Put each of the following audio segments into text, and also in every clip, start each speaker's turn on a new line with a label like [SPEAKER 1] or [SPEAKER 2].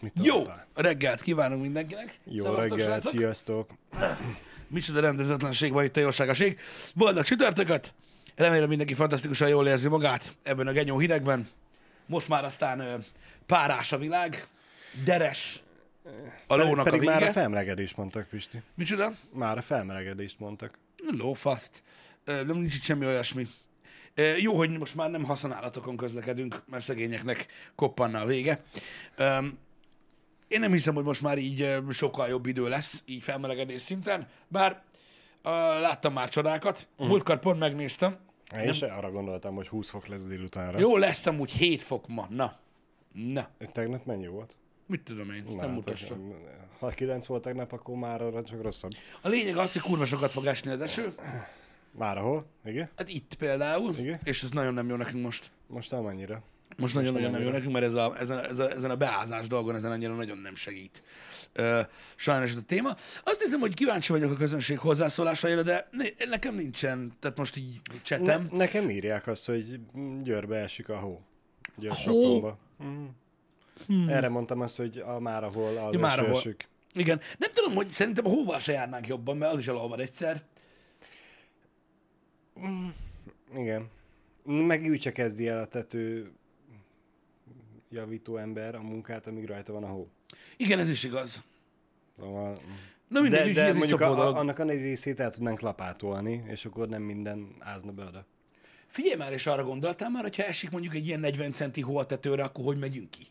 [SPEAKER 1] Mit
[SPEAKER 2] Jó reggelt kívánunk mindenkinek.
[SPEAKER 1] Jó
[SPEAKER 2] Szevasztok,
[SPEAKER 1] reggelt,
[SPEAKER 2] srácok.
[SPEAKER 1] sziasztok.
[SPEAKER 2] Micsoda rendezetlenség van itt a jóságoség. Boldog csütörtököt. Remélem mindenki fantasztikusan jól érzi magát ebben a genyó hidegben. Most már aztán ö, párás a világ, deres a lónak
[SPEAKER 1] Pedig
[SPEAKER 2] a vége.
[SPEAKER 1] már a felmelegedést mondtak, Pisti.
[SPEAKER 2] Micsoda?
[SPEAKER 1] Már a felmelegedést mondtak.
[SPEAKER 2] Lófaszt. Nem nincs itt semmi olyasmi. Jó, hogy most már nem haszonállatokon közlekedünk, mert szegényeknek koppanna a vége. Én nem hiszem, hogy most már így sokkal jobb idő lesz, így felmelegedés szinten, bár ö, láttam már csodákat. Uh-huh. Múltkor pont megnéztem.
[SPEAKER 1] Én se arra gondoltam, hogy 20 fok lesz délutánra.
[SPEAKER 2] Jó lesz amúgy 7 fok ma. Na. Na.
[SPEAKER 1] Tegnap mennyi volt?
[SPEAKER 2] Mit tudom én, ezt nem
[SPEAKER 1] hát,
[SPEAKER 2] mutassa.
[SPEAKER 1] Ha 9 volt tegnap, akkor már arra csak rosszabb.
[SPEAKER 2] A lényeg az, hogy kurva sokat fog esni az eső.
[SPEAKER 1] Már ahol? Igen?
[SPEAKER 2] Hát itt például.
[SPEAKER 1] Igen.
[SPEAKER 2] És ez nagyon nem jó nekünk most.
[SPEAKER 1] Most amennyire.
[SPEAKER 2] Most nagyon-nagyon nem jó nekünk, mert ez a, ezen, a- ez a, ezen a beázás dolgon ezen annyira nagyon nem segít. Ö, sajnos ez a téma. Azt hiszem, hogy kíváncsi vagyok a közönség hozzászólásaira, de ne, nekem nincsen, tehát most így
[SPEAKER 1] Ne,
[SPEAKER 2] csetem.
[SPEAKER 1] nekem írják azt, hogy Győrbe esik a hó. Győr
[SPEAKER 2] A hó?
[SPEAKER 1] Mhm. Hmm. Erre mondtam azt, hogy a már ahol a
[SPEAKER 2] Ja, már ahol.
[SPEAKER 1] esik.
[SPEAKER 2] Igen. Nem tudom, hogy szerintem a hóval se járnánk jobban, mert az is elolvad egyszer.
[SPEAKER 1] Igen. Meg úgy se kezdi el a tető javító ember a munkát, amíg rajta van a hó.
[SPEAKER 2] Igen, ez is igaz.
[SPEAKER 1] Szóval...
[SPEAKER 2] Na mindegy,
[SPEAKER 1] de, de
[SPEAKER 2] ez
[SPEAKER 1] mondjuk a, a, annak a nagy részét el tudnánk lapátolni, és akkor nem minden ázna be oda.
[SPEAKER 2] Figyelj már, és arra gondoltál már, hogyha esik mondjuk egy ilyen 40 centi hó a tetőre, akkor hogy megyünk ki?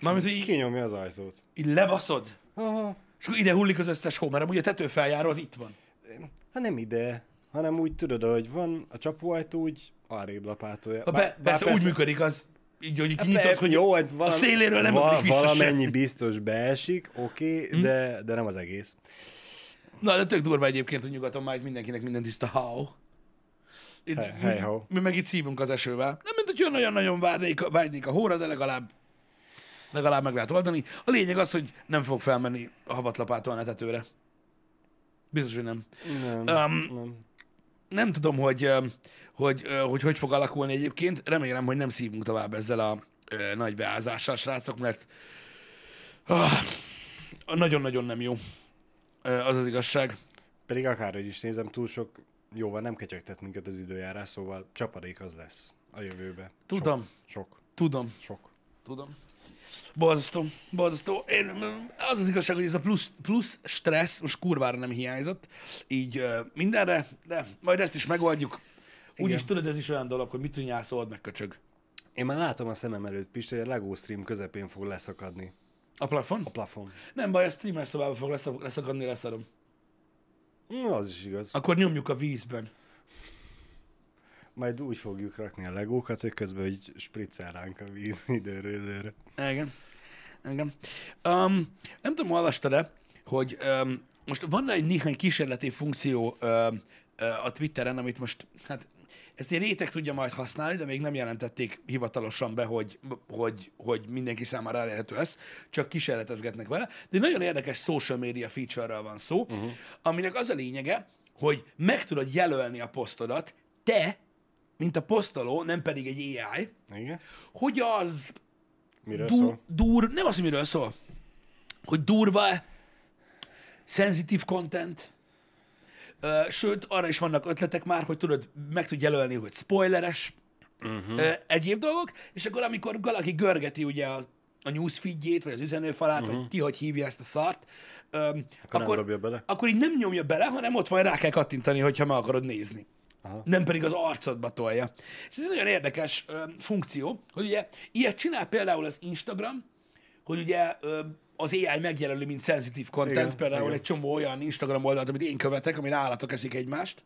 [SPEAKER 2] Mármint, hogy így,
[SPEAKER 1] Kinyomja az ajtót.
[SPEAKER 2] így lebaszod,
[SPEAKER 1] Aha.
[SPEAKER 2] és akkor ide hullik az összes hó, mert amúgy a tetőfeljáró az itt van.
[SPEAKER 1] Hát nem ide, hanem úgy tudod, hogy van a csapóajtó, úgy arrébb lapátolja.
[SPEAKER 2] Ha be, persze, úgy működik az, így, hogy kinyitod,
[SPEAKER 1] Persze,
[SPEAKER 2] hogy
[SPEAKER 1] jó, vala,
[SPEAKER 2] a széléről nem
[SPEAKER 1] va,
[SPEAKER 2] ömlik vissza
[SPEAKER 1] valamennyi
[SPEAKER 2] semmi.
[SPEAKER 1] biztos beesik, oké, okay, de, de nem az egész.
[SPEAKER 2] Na, de tök durva egyébként, hogy nyugaton már mindenkinek minden tiszta how. Itt,
[SPEAKER 1] Hey- hey
[SPEAKER 2] mi, mi meg itt szívunk az esővel. Nem, mint hogy nagyon-nagyon várnék, vágynék a hóra, de legalább legalább meg lehet oldani. A lényeg az, hogy nem fog felmenni a havatlapától a tetőre. Biztos, hogy nem.
[SPEAKER 1] Nem,
[SPEAKER 2] Um,
[SPEAKER 1] nem.
[SPEAKER 2] Nem tudom, hogy, hogy, hogy hogy fog alakulni egyébként. Remélem, hogy nem szívunk tovább ezzel a nagy beázással, srácok, mert ah, nagyon-nagyon nem jó. Az az igazság.
[SPEAKER 1] Pedig akárhogy is nézem, túl sok jóval nem kecsegtet minket az időjárás, szóval csapadék az lesz a jövőbe.
[SPEAKER 2] Tudom,
[SPEAKER 1] Sok,
[SPEAKER 2] tudom,
[SPEAKER 1] sok. sok.
[SPEAKER 2] tudom. Borzasztó, borzasztó. Én, az az igazság, hogy ez a plusz, plusz stressz most kurvára nem hiányzott, így ö, mindenre, de majd ezt is megoldjuk. Úgyis tudod, ez is olyan dolog, hogy mit tudnyálsz, old meg köcsög.
[SPEAKER 1] Én már látom a szemem előtt, Pisti, hogy a LEGO stream közepén fog leszakadni
[SPEAKER 2] A plafon?
[SPEAKER 1] a plafon.
[SPEAKER 2] Nem baj, a streamer szobába fog leszak- leszakadni, leszarom.
[SPEAKER 1] Mm, az is igaz.
[SPEAKER 2] Akkor nyomjuk a vízben.
[SPEAKER 1] Majd úgy fogjuk rakni a legókat, hogy közben hogy spriccel ránk a víz időről időre.
[SPEAKER 2] Igen. Igen. Um, nem tudom, olvastad-e, hogy um, most van egy néhány kísérleti funkció um, a Twitteren, amit most, hát ezt egy réteg tudja majd használni, de még nem jelentették hivatalosan be, hogy, hogy, hogy mindenki számára elérhető lesz, csak kísérletezgetnek vele. De egy nagyon érdekes social media feature-ről van szó, uh-huh. aminek az a lényege, hogy meg tudod jelölni a posztodat, te, mint a posztoló, nem pedig egy AI,
[SPEAKER 1] Igen?
[SPEAKER 2] hogy az
[SPEAKER 1] Miről
[SPEAKER 2] dur,
[SPEAKER 1] szól?
[SPEAKER 2] dur, nem az, hogy miről szól, hogy durva, szenzitív content, sőt, arra is vannak ötletek már, hogy tudod, meg tud jelölni, hogy spoileres, uh-huh. egyéb dolgok, és akkor amikor valaki görgeti ugye a, a newsfeedjét, vagy az üzenőfalát, uh-huh. vagy ki hogy hívja ezt a szart, öm, akkor,
[SPEAKER 1] bele?
[SPEAKER 2] akkor így nem nyomja bele, hanem ott van, rá kell kattintani, hogyha meg akarod nézni.
[SPEAKER 1] Aha.
[SPEAKER 2] Nem pedig az arcodba tolja. Ez egy nagyon érdekes ö, funkció, hogy ugye ilyet csinál például az Instagram, hogy ugye ö, az AI megjelöli, mint szenzitív content,
[SPEAKER 1] Igen,
[SPEAKER 2] például
[SPEAKER 1] igen.
[SPEAKER 2] egy csomó olyan Instagram oldalt, amit én követek, amin állatok eszik egymást,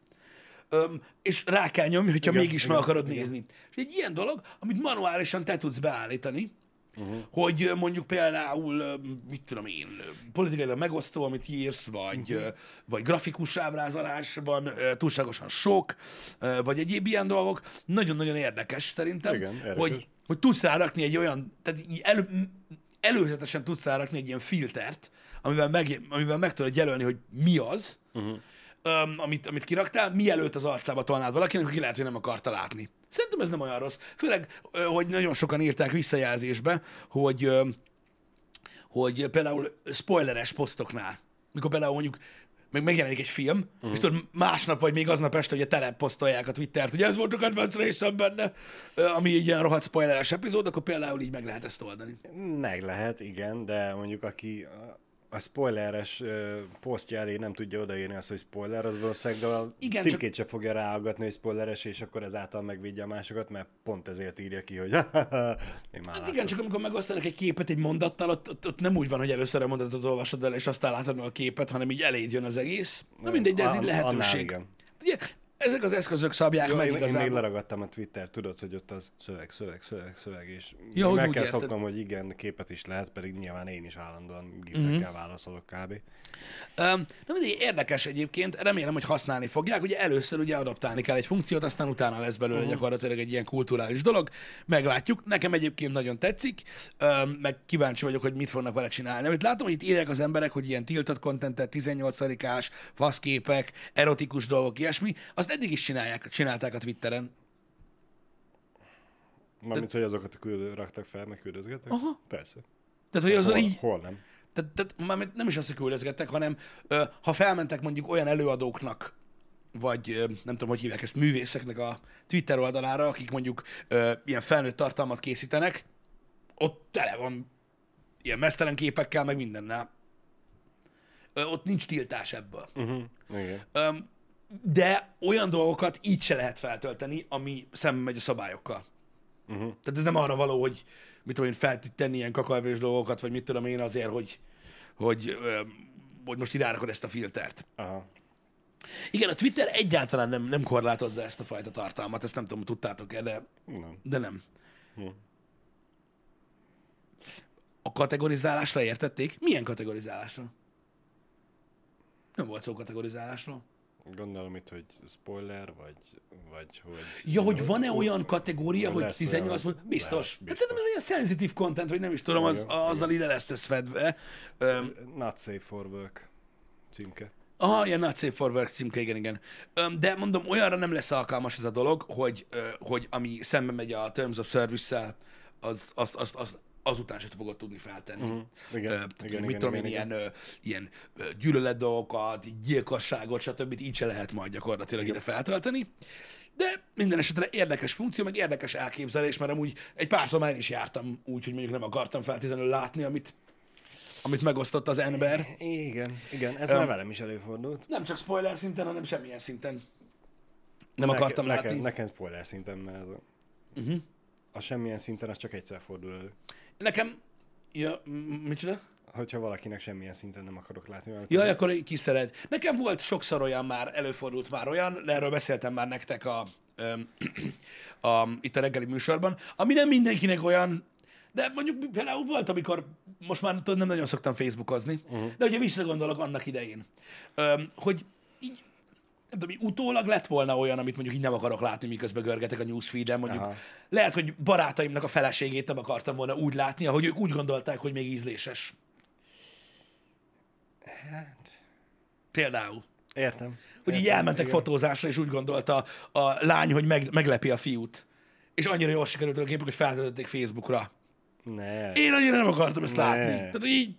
[SPEAKER 2] Öm, és rá kell nyomni, hogyha
[SPEAKER 1] Igen,
[SPEAKER 2] mégis
[SPEAKER 1] igen,
[SPEAKER 2] meg akarod
[SPEAKER 1] igen.
[SPEAKER 2] nézni. És egy ilyen dolog, amit manuálisan te tudsz beállítani. Uh-huh. hogy mondjuk például, mit tudom én, politikailag megosztó, amit írsz, vagy, uh-huh. vagy grafikus ábrázolásban túlságosan sok, vagy egyéb ilyen dolgok. Nagyon-nagyon érdekes szerintem,
[SPEAKER 1] Igen, érdekes.
[SPEAKER 2] hogy, hogy tudsz rárakni egy olyan, tehát elő, előzetesen tudsz rárakni egy ilyen filtert, amivel meg, amivel meg tudod jelölni, hogy mi az, uh-huh. um, amit, amit kiraktál, mielőtt az arcába tolnád valakinek, aki lehet, hogy nem akarta látni. Szerintem ez nem olyan rossz. Főleg, hogy nagyon sokan írták visszajelzésbe, hogy, hogy például spoileres posztoknál, mikor például mondjuk meg megjelenik egy film, uh-huh. és tudod, másnap vagy még aznap este ugye teleposztolják a Twittert, hogy ez volt a kedvenc részem benne, ami egy ilyen rohadt spoileres epizód, akkor például így meg lehet ezt oldani.
[SPEAKER 1] Meg lehet, igen, de mondjuk aki a- spoileres ö, posztja elé nem tudja odaírni azt, hogy spoiler, az valószínűleg a
[SPEAKER 2] Igen,
[SPEAKER 1] címkét se fogja ráaggatni, hogy spoileres, és akkor ezáltal megvédje a másokat, mert pont ezért írja ki, hogy én már
[SPEAKER 2] Hát igen, csak amikor megosztanak egy képet egy mondattal, ott, ott, ott nem úgy van, hogy először a mondatot olvasod el, és aztán látod meg a képet, hanem így eléd jön az egész. Na mindegy, de ez
[SPEAKER 1] An-
[SPEAKER 2] lehetőség.
[SPEAKER 1] annál igen.
[SPEAKER 2] Ugye, ezek az eszközök szabják
[SPEAKER 1] Jó,
[SPEAKER 2] meg
[SPEAKER 1] én, én még
[SPEAKER 2] igazából.
[SPEAKER 1] leragadtam a Twitter, tudod, hogy ott az szöveg, szöveg, szöveg, szöveg, és
[SPEAKER 2] Ja,
[SPEAKER 1] meg kell
[SPEAKER 2] érted.
[SPEAKER 1] szoknom, hogy igen, képet is lehet, pedig nyilván én is állandóan
[SPEAKER 2] Mhm.
[SPEAKER 1] gifekkel válaszolok kb.
[SPEAKER 2] Öm, Na mindegy, érdekes egyébként, remélem, hogy használni fogják. Ugye először ugye adaptálni kell egy funkciót, aztán utána lesz belőle uh-huh. gyakorlatilag egy ilyen kulturális dolog. Meglátjuk. Nekem egyébként nagyon tetszik, öm, meg kíváncsi vagyok, hogy mit fognak vele csinálni. Amit látom, hogy itt írják az emberek, hogy ilyen tiltott kontentet, 18-ás, faszképek, erotikus dolgok, ilyesmi, azt eddig is csinálják, csinálták a Twitteren.
[SPEAKER 1] Mármint, hogy azokat a küldő raktak fel, meg küldözgetek?
[SPEAKER 2] Aha.
[SPEAKER 1] Persze.
[SPEAKER 2] Tehát, hogy azzal
[SPEAKER 1] hol,
[SPEAKER 2] így,
[SPEAKER 1] hol nem?
[SPEAKER 2] tehát, tehát már nem is azt, hogy küldözgettek, hanem ö, ha felmentek mondjuk olyan előadóknak, vagy ö, nem tudom, hogy hívják ezt, művészeknek a Twitter oldalára, akik mondjuk ö, ilyen felnőtt tartalmat készítenek, ott tele van ilyen mesztelen képekkel, meg mindennel. Ö, ott nincs tiltás ebből.
[SPEAKER 1] Uh-huh. Igen.
[SPEAKER 2] Öm, de olyan dolgokat így se lehet feltölteni, ami szembe megy a szabályokkal.
[SPEAKER 1] Uh-huh.
[SPEAKER 2] Tehát ez nem arra való, hogy mit tudom én, fel tenni ilyen kakalvés dolgokat, vagy mit tudom én azért, hogy, hogy, hogy most ide rárakod ezt a filtert.
[SPEAKER 1] Aha.
[SPEAKER 2] Igen, a Twitter egyáltalán nem, nem korlátozza ezt a fajta tartalmat, ezt nem tudom, tudtátok-e, de,
[SPEAKER 1] Nem.
[SPEAKER 2] de nem.
[SPEAKER 1] Hm.
[SPEAKER 2] A kategorizálásra értették? Milyen kategorizálásra? Nem volt szó kategorizálásról.
[SPEAKER 1] Gondolom itt, hogy spoiler, vagy, vagy hogy...
[SPEAKER 2] Ja, hogy van-e olyan kategória, hogy
[SPEAKER 1] Lesz
[SPEAKER 2] 18
[SPEAKER 1] olyan,
[SPEAKER 2] Biztos.
[SPEAKER 1] lehet,
[SPEAKER 2] Hát
[SPEAKER 1] biztos.
[SPEAKER 2] szerintem ez ilyen sensitive content, vagy nem is tudom, az, azzal ide lesz ez fedve.
[SPEAKER 1] Not safe for work címke.
[SPEAKER 2] Aha, ilyen Not Safe for Work címke, igen, igen. De mondom, olyanra nem lesz alkalmas ez a dolog, hogy, hogy ami szembe megy a Terms of Service-szel, az, az, az, az, azután se fogod tudni feltenni. Uh-huh.
[SPEAKER 1] Igen,
[SPEAKER 2] Ö,
[SPEAKER 1] igen,
[SPEAKER 2] mit
[SPEAKER 1] igen,
[SPEAKER 2] tudom
[SPEAKER 1] igen,
[SPEAKER 2] én,
[SPEAKER 1] igen.
[SPEAKER 2] ilyen, ilyen gyűlölet dolgokat, gyilkosságot, stb. így se lehet majd gyakorlatilag ide feltölteni. De minden esetre érdekes funkció, meg érdekes elképzelés, mert amúgy egy párszor már is jártam úgy, hogy mondjuk nem akartam feltétlenül látni, amit, amit megosztott az ember.
[SPEAKER 1] Igen, igen, ez
[SPEAKER 2] Öm.
[SPEAKER 1] már velem is előfordult.
[SPEAKER 2] Nem csak spoiler szinten, hanem semmilyen szinten. Nem
[SPEAKER 1] Neke-
[SPEAKER 2] akartam
[SPEAKER 1] nekem,
[SPEAKER 2] látni.
[SPEAKER 1] Nekem spoiler szinten, mert az a,
[SPEAKER 2] Uh-huh.
[SPEAKER 1] a semmilyen szinten az csak egyszer fordul elő.
[SPEAKER 2] Nekem... Ja, micsoda?
[SPEAKER 1] Hogyha valakinek semmilyen szinten nem akarok látni valamit.
[SPEAKER 2] Jaj, akkor ki szeret. Nekem volt sokszor olyan már, előfordult már olyan, de erről beszéltem már nektek a, öm, a, itt a reggeli műsorban, ami nem mindenkinek olyan, de mondjuk például volt, amikor most már tudod, nem nagyon szoktam Facebookozni, uh-huh. de ugye visszagondolok annak idején, hogy nem tudom, így utólag lett volna olyan, amit mondjuk így nem akarok látni, miközben görgetek a newsfeed-en, mondjuk
[SPEAKER 1] Aha.
[SPEAKER 2] lehet, hogy barátaimnak a feleségét nem akartam volna úgy látni, ahogy ők úgy gondolták, hogy még ízléses.
[SPEAKER 1] Hát,
[SPEAKER 2] Például.
[SPEAKER 1] értem.
[SPEAKER 2] Hogy így
[SPEAKER 1] Értem,
[SPEAKER 2] elmentek
[SPEAKER 1] igen.
[SPEAKER 2] fotózásra, és úgy gondolta a lány, hogy meg, meglepi a fiút. És annyira jól sikerült a képük, hogy feltöltötték Facebookra.
[SPEAKER 1] Ne.
[SPEAKER 2] Én annyira nem akartam ezt
[SPEAKER 1] Ne.
[SPEAKER 2] látni. Tehát, így...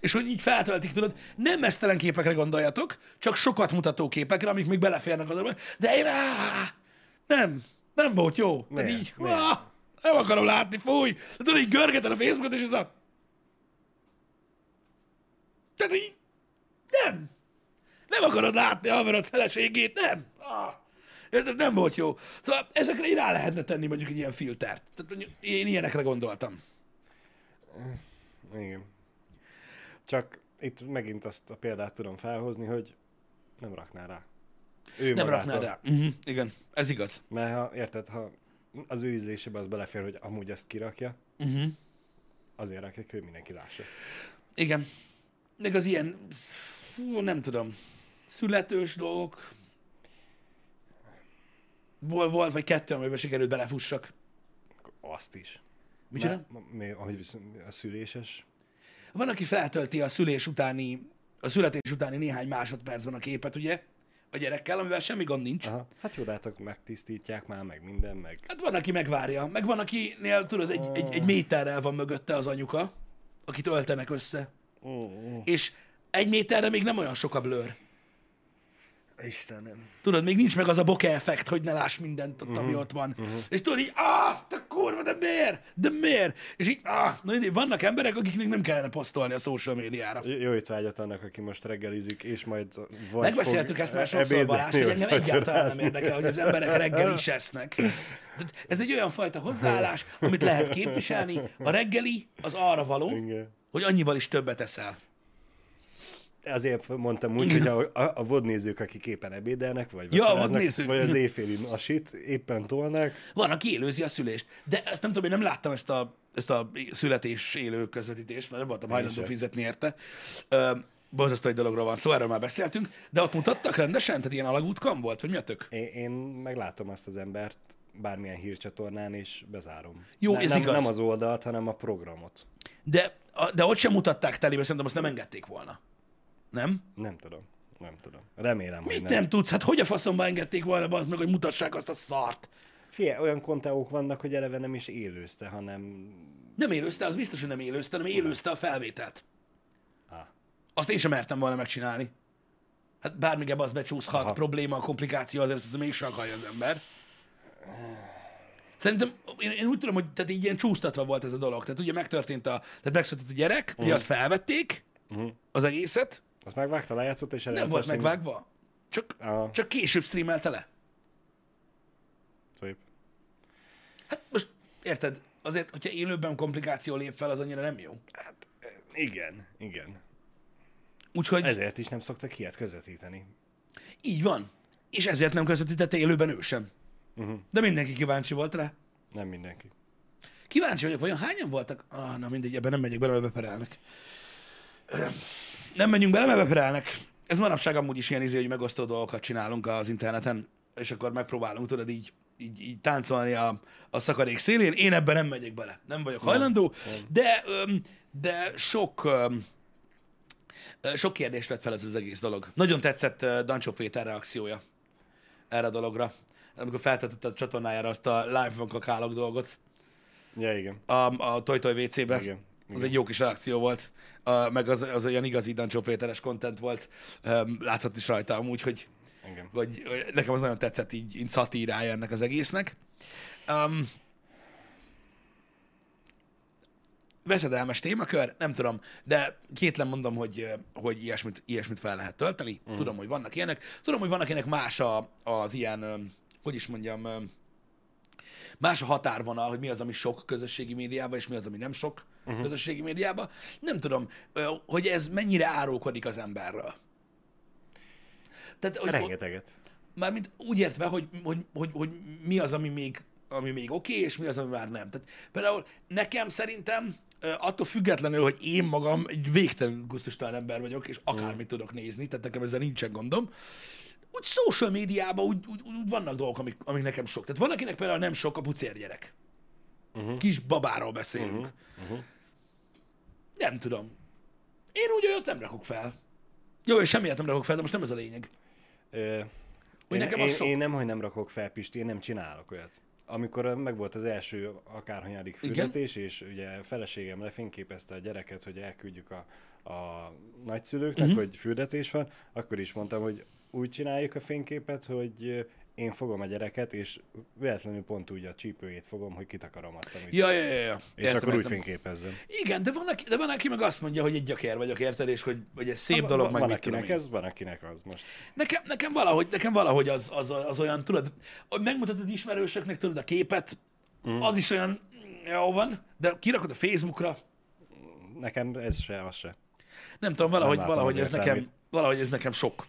[SPEAKER 2] És hogy így feltöltik, tudod, nem mesztelen képekre gondoljatok, csak sokat mutató képekre, amik még beleférnek az abba. De én... Á, nem, nem volt jó. Tehát
[SPEAKER 1] Miért?
[SPEAKER 2] így,
[SPEAKER 1] Miért?
[SPEAKER 2] á, nem akarom látni, fúj. De tudod, így görgeted a Facebookot, és ez a... Tehát így, nem. Nem akarod látni a haverod feleségét, nem. Ah. Érted? Nem volt jó. Szóval ezekre így rá lehetne tenni mondjuk egy ilyen filtert. Tehát mondjuk én ilyenekre gondoltam.
[SPEAKER 1] Igen. Csak itt megint azt a példát tudom felhozni, hogy nem rakná rá. Ő
[SPEAKER 2] Nem
[SPEAKER 1] magától.
[SPEAKER 2] raknád rá. Uh-huh. Igen, ez igaz.
[SPEAKER 1] Mert ha, érted, ha az ő ízlésébe az belefér, hogy amúgy ezt kirakja,
[SPEAKER 2] Uh-huh.
[SPEAKER 1] azért rakja, hogy mindenki lássa.
[SPEAKER 2] Igen. Meg az ilyen, fú, nem tudom, születős dolgok. Volt, volt vagy kettő, amiben sikerült belefussak.
[SPEAKER 1] Azt is.
[SPEAKER 2] Micsoda?
[SPEAKER 1] Mert, még, ahogy visz- a szüléses,
[SPEAKER 2] Van, aki feltölti a szülés utáni, a születés utáni néhány másodpercben a képet, ugye? a gyerekkel, amivel semmi gond nincs.
[SPEAKER 1] Aha. Hát jó, de hát akkor megtisztítják már, meg minden, meg...
[SPEAKER 2] Hát van, aki megvárja. Meg van, akinél, tudod, egy, egy, egy méterrel van mögötte az anyuka, akit öltenek össze.
[SPEAKER 1] Mm,
[SPEAKER 2] És egy méterre még nem olyan sok a blur.
[SPEAKER 1] Istenem.
[SPEAKER 2] Tudod, még nincs meg az a bokeh effekt, hogy ne láss mindent ott, ami ott van. És tudod így, azt a kurva, de miért? De miért? És így, ah, na, mindegy, vannak emberek, akiknek nem kellene posztolni a social médiára.
[SPEAKER 1] Jó étvágyat annak, aki most reggelizik, és majd vagy
[SPEAKER 2] Megbeszéltük
[SPEAKER 1] fog
[SPEAKER 2] ezt már sokszor, Balázs, hogy engem egyáltalán nem érdekel, hogy az emberek reggel is esznek. Tehát Ez egy olyan fajta hozzáállás, amit lehet képviselni. A reggeli az arra való,
[SPEAKER 1] Igen.
[SPEAKER 2] hogy annyival is többet eszel.
[SPEAKER 1] Azért mondtam úgy, hogy a, a, a vodnézők, akik éppen ebédelnek, vagy
[SPEAKER 2] Ja, vodnézők.
[SPEAKER 1] vagy az éjféli nasit éppen tolnak,
[SPEAKER 2] Van, aki élőzi a szülést. De ezt nem tudom, én nem láttam ezt a, ezt a születés élő közvetítést, mert nem voltam hajlandó fizetni érte. Ö, Borzasztó egy dologról van szó, erről már beszéltünk, de ott mutattak rendesen, tehát ilyen alagútkam volt, vagy mi a tök?
[SPEAKER 1] én, én meglátom azt az embert bármilyen hírcsatornán, és bezárom.
[SPEAKER 2] Jó,
[SPEAKER 1] ne,
[SPEAKER 2] ez
[SPEAKER 1] nem,
[SPEAKER 2] igaz.
[SPEAKER 1] nem az oldalt, hanem a programot.
[SPEAKER 2] De, de ott sem mutatták telébe, szerintem azt nem engedték volna. Nem?
[SPEAKER 1] Nem tudom. Nem tudom. Remélem, hogy
[SPEAKER 2] Mit
[SPEAKER 1] nem.
[SPEAKER 2] nem tudsz? Hát hogy a faszomba engedték volna az meg, hogy mutassák azt a szart?
[SPEAKER 1] Figyelj, olyan konteók vannak, hogy eleve nem is élőzte, hanem...
[SPEAKER 2] Nem élőzte, az biztos, hogy nem élőzte, hanem élőzte a felvételt.
[SPEAKER 1] Ah,
[SPEAKER 2] Azt én sem mertem volna megcsinálni. Hát bármig ebbe az becsúszhat,
[SPEAKER 1] Aha.
[SPEAKER 2] probléma, komplikáció, azért ezt még sem akarja az ember. Szerintem, én, én úgy tudom, hogy tehát így ilyen csúsztatva volt ez a dolog. Tehát ugye megtörtént a, tehát megszületett a gyerek, ugye azt felvették,
[SPEAKER 1] uh-huh.
[SPEAKER 2] az egészet,
[SPEAKER 1] Azt megvágta, lejátszott, és
[SPEAKER 2] nem
[SPEAKER 1] eljátszott,
[SPEAKER 2] volt
[SPEAKER 1] és
[SPEAKER 2] megvágva, csak,
[SPEAKER 1] Ah,
[SPEAKER 2] csak később streamelte le.
[SPEAKER 1] szép.
[SPEAKER 2] Hát most érted, azért, hogyha élőben komplikáció lép fel, az annyira nem jó.
[SPEAKER 1] Igen, igen.
[SPEAKER 2] Úgyhogy
[SPEAKER 1] Ezért is nem szoktak ilyet közvetíteni.
[SPEAKER 2] így van. És ezért nem közvetítette élőben ő sem.
[SPEAKER 1] Uh-huh.
[SPEAKER 2] De mindenki kíváncsi volt rá.
[SPEAKER 1] Nem mindenki.
[SPEAKER 2] Kíváncsi vagyok, vajon hányan voltak? Ah, na mindegy, ebben nem megyek bele, mert beperelnek. Nem menjünk bele, mert beperelnek. Ez manapság amúgy is ilyen izé, hogy megosztó dolgokat csinálunk az interneten, és akkor megpróbálunk, tudod, így, így, így táncolni a, a szakadék szélén. Én ebben nem megyek bele. Nem vagyok hajlandó, de, de sok, sok kérdést vett fel ez az egész dolog. Nagyon tetszett Dancsó Péter reakciója erre a dologra. Amikor feltette a csatornájára azt a live-ban kakálok dolgot
[SPEAKER 1] Ja, igen.
[SPEAKER 2] a, a Toy Toy WC-be.
[SPEAKER 1] Igen,
[SPEAKER 2] Az egy jó kis reakció volt, a, meg az, az olyan igazi Dancsó Péteres content volt, um, látszott is rajta amúgy, hogy,
[SPEAKER 1] Igen.
[SPEAKER 2] hogy nekem az nagyon tetszett így, így szatírája ennek az egésznek. Um, veszedelmes témakör, nem tudom, de kétlen mondom, hogy, hogy ilyesmit, ilyesmit fel lehet tölteni. Mm. Tudom, hogy vannak ilyenek. Tudom, hogy vannak ilyenek más a, az ilyen, hogy is mondjam, más a határvonal, hogy mi az, ami sok közösségi médiában, és mi az, ami nem sok uh-huh. közösségi médiában. Nem tudom, hogy ez mennyire árulkodik az emberről. Tehát, hogy,
[SPEAKER 1] Rengeteget.
[SPEAKER 2] Mármint úgy értve, hogy, hogy, hogy, hogy mi az, ami még, ami még oké, okay, és mi az, ami már nem. Tehát például nekem szerintem attól függetlenül, hogy én magam egy végtelen gusztustalan ember vagyok, és akármit tudok nézni, tehát nekem ezzel nincsen gondom, úgy social médiában úgy, úgy, úgy vannak dolgok, amik, amik nekem sok. Tehát van, akinek például nem sok a pucér gyerek. Uh-huh. Kis babáról beszélünk. Uh-huh.
[SPEAKER 1] Uh-huh.
[SPEAKER 2] Nem tudom. Én úgy olyat nem rakok fel. Jó, és semmiért nem rakok fel, de most nem ez a lényeg.
[SPEAKER 1] Ö, én,
[SPEAKER 2] nekem az
[SPEAKER 1] én,
[SPEAKER 2] sok.
[SPEAKER 1] én nem, hogy nem rakok fel, Pisti, én nem csinálok olyat. Amikor meg volt az első akárhanyadik fürdetés, és ugye feleségem lefényképezte a gyereket, hogy elküldjük a, a nagyszülőknek,
[SPEAKER 2] Mhm.
[SPEAKER 1] uh-huh. hogy fürdetés van, akkor is mondtam, hogy úgy csináljuk a fényképet, hogy ö, én fogom a gyereket, és véletlenül pont úgy a csípőjét fogom, hogy kitakarom azt, amit.
[SPEAKER 2] Ja, ja, ja, ja.
[SPEAKER 1] és
[SPEAKER 2] Értem,
[SPEAKER 1] akkor úgy
[SPEAKER 2] értem.
[SPEAKER 1] fényképezzem.
[SPEAKER 2] Igen, de van, aki, de van, aki meg azt mondja, hogy egy gyakér vagyok, érted, és hogy, hogy ez szép
[SPEAKER 1] Va-
[SPEAKER 2] dolog,
[SPEAKER 1] va-
[SPEAKER 2] meg
[SPEAKER 1] van
[SPEAKER 2] mit tudom
[SPEAKER 1] akinek
[SPEAKER 2] én.
[SPEAKER 1] ez, van akinek az most.
[SPEAKER 2] Nekem, nekem, valahogy, nekem valahogy az, az, az, olyan, tudod, hogy megmutatod ismerősöknek, tudod, a képet, mm. az is olyan, jó van, de kirakod a Facebookra,
[SPEAKER 1] Nekem ez se, az se.
[SPEAKER 2] nem tudom, valahogy,
[SPEAKER 1] látom
[SPEAKER 2] valahogy, ez nekem, valahogy ez nekem sok.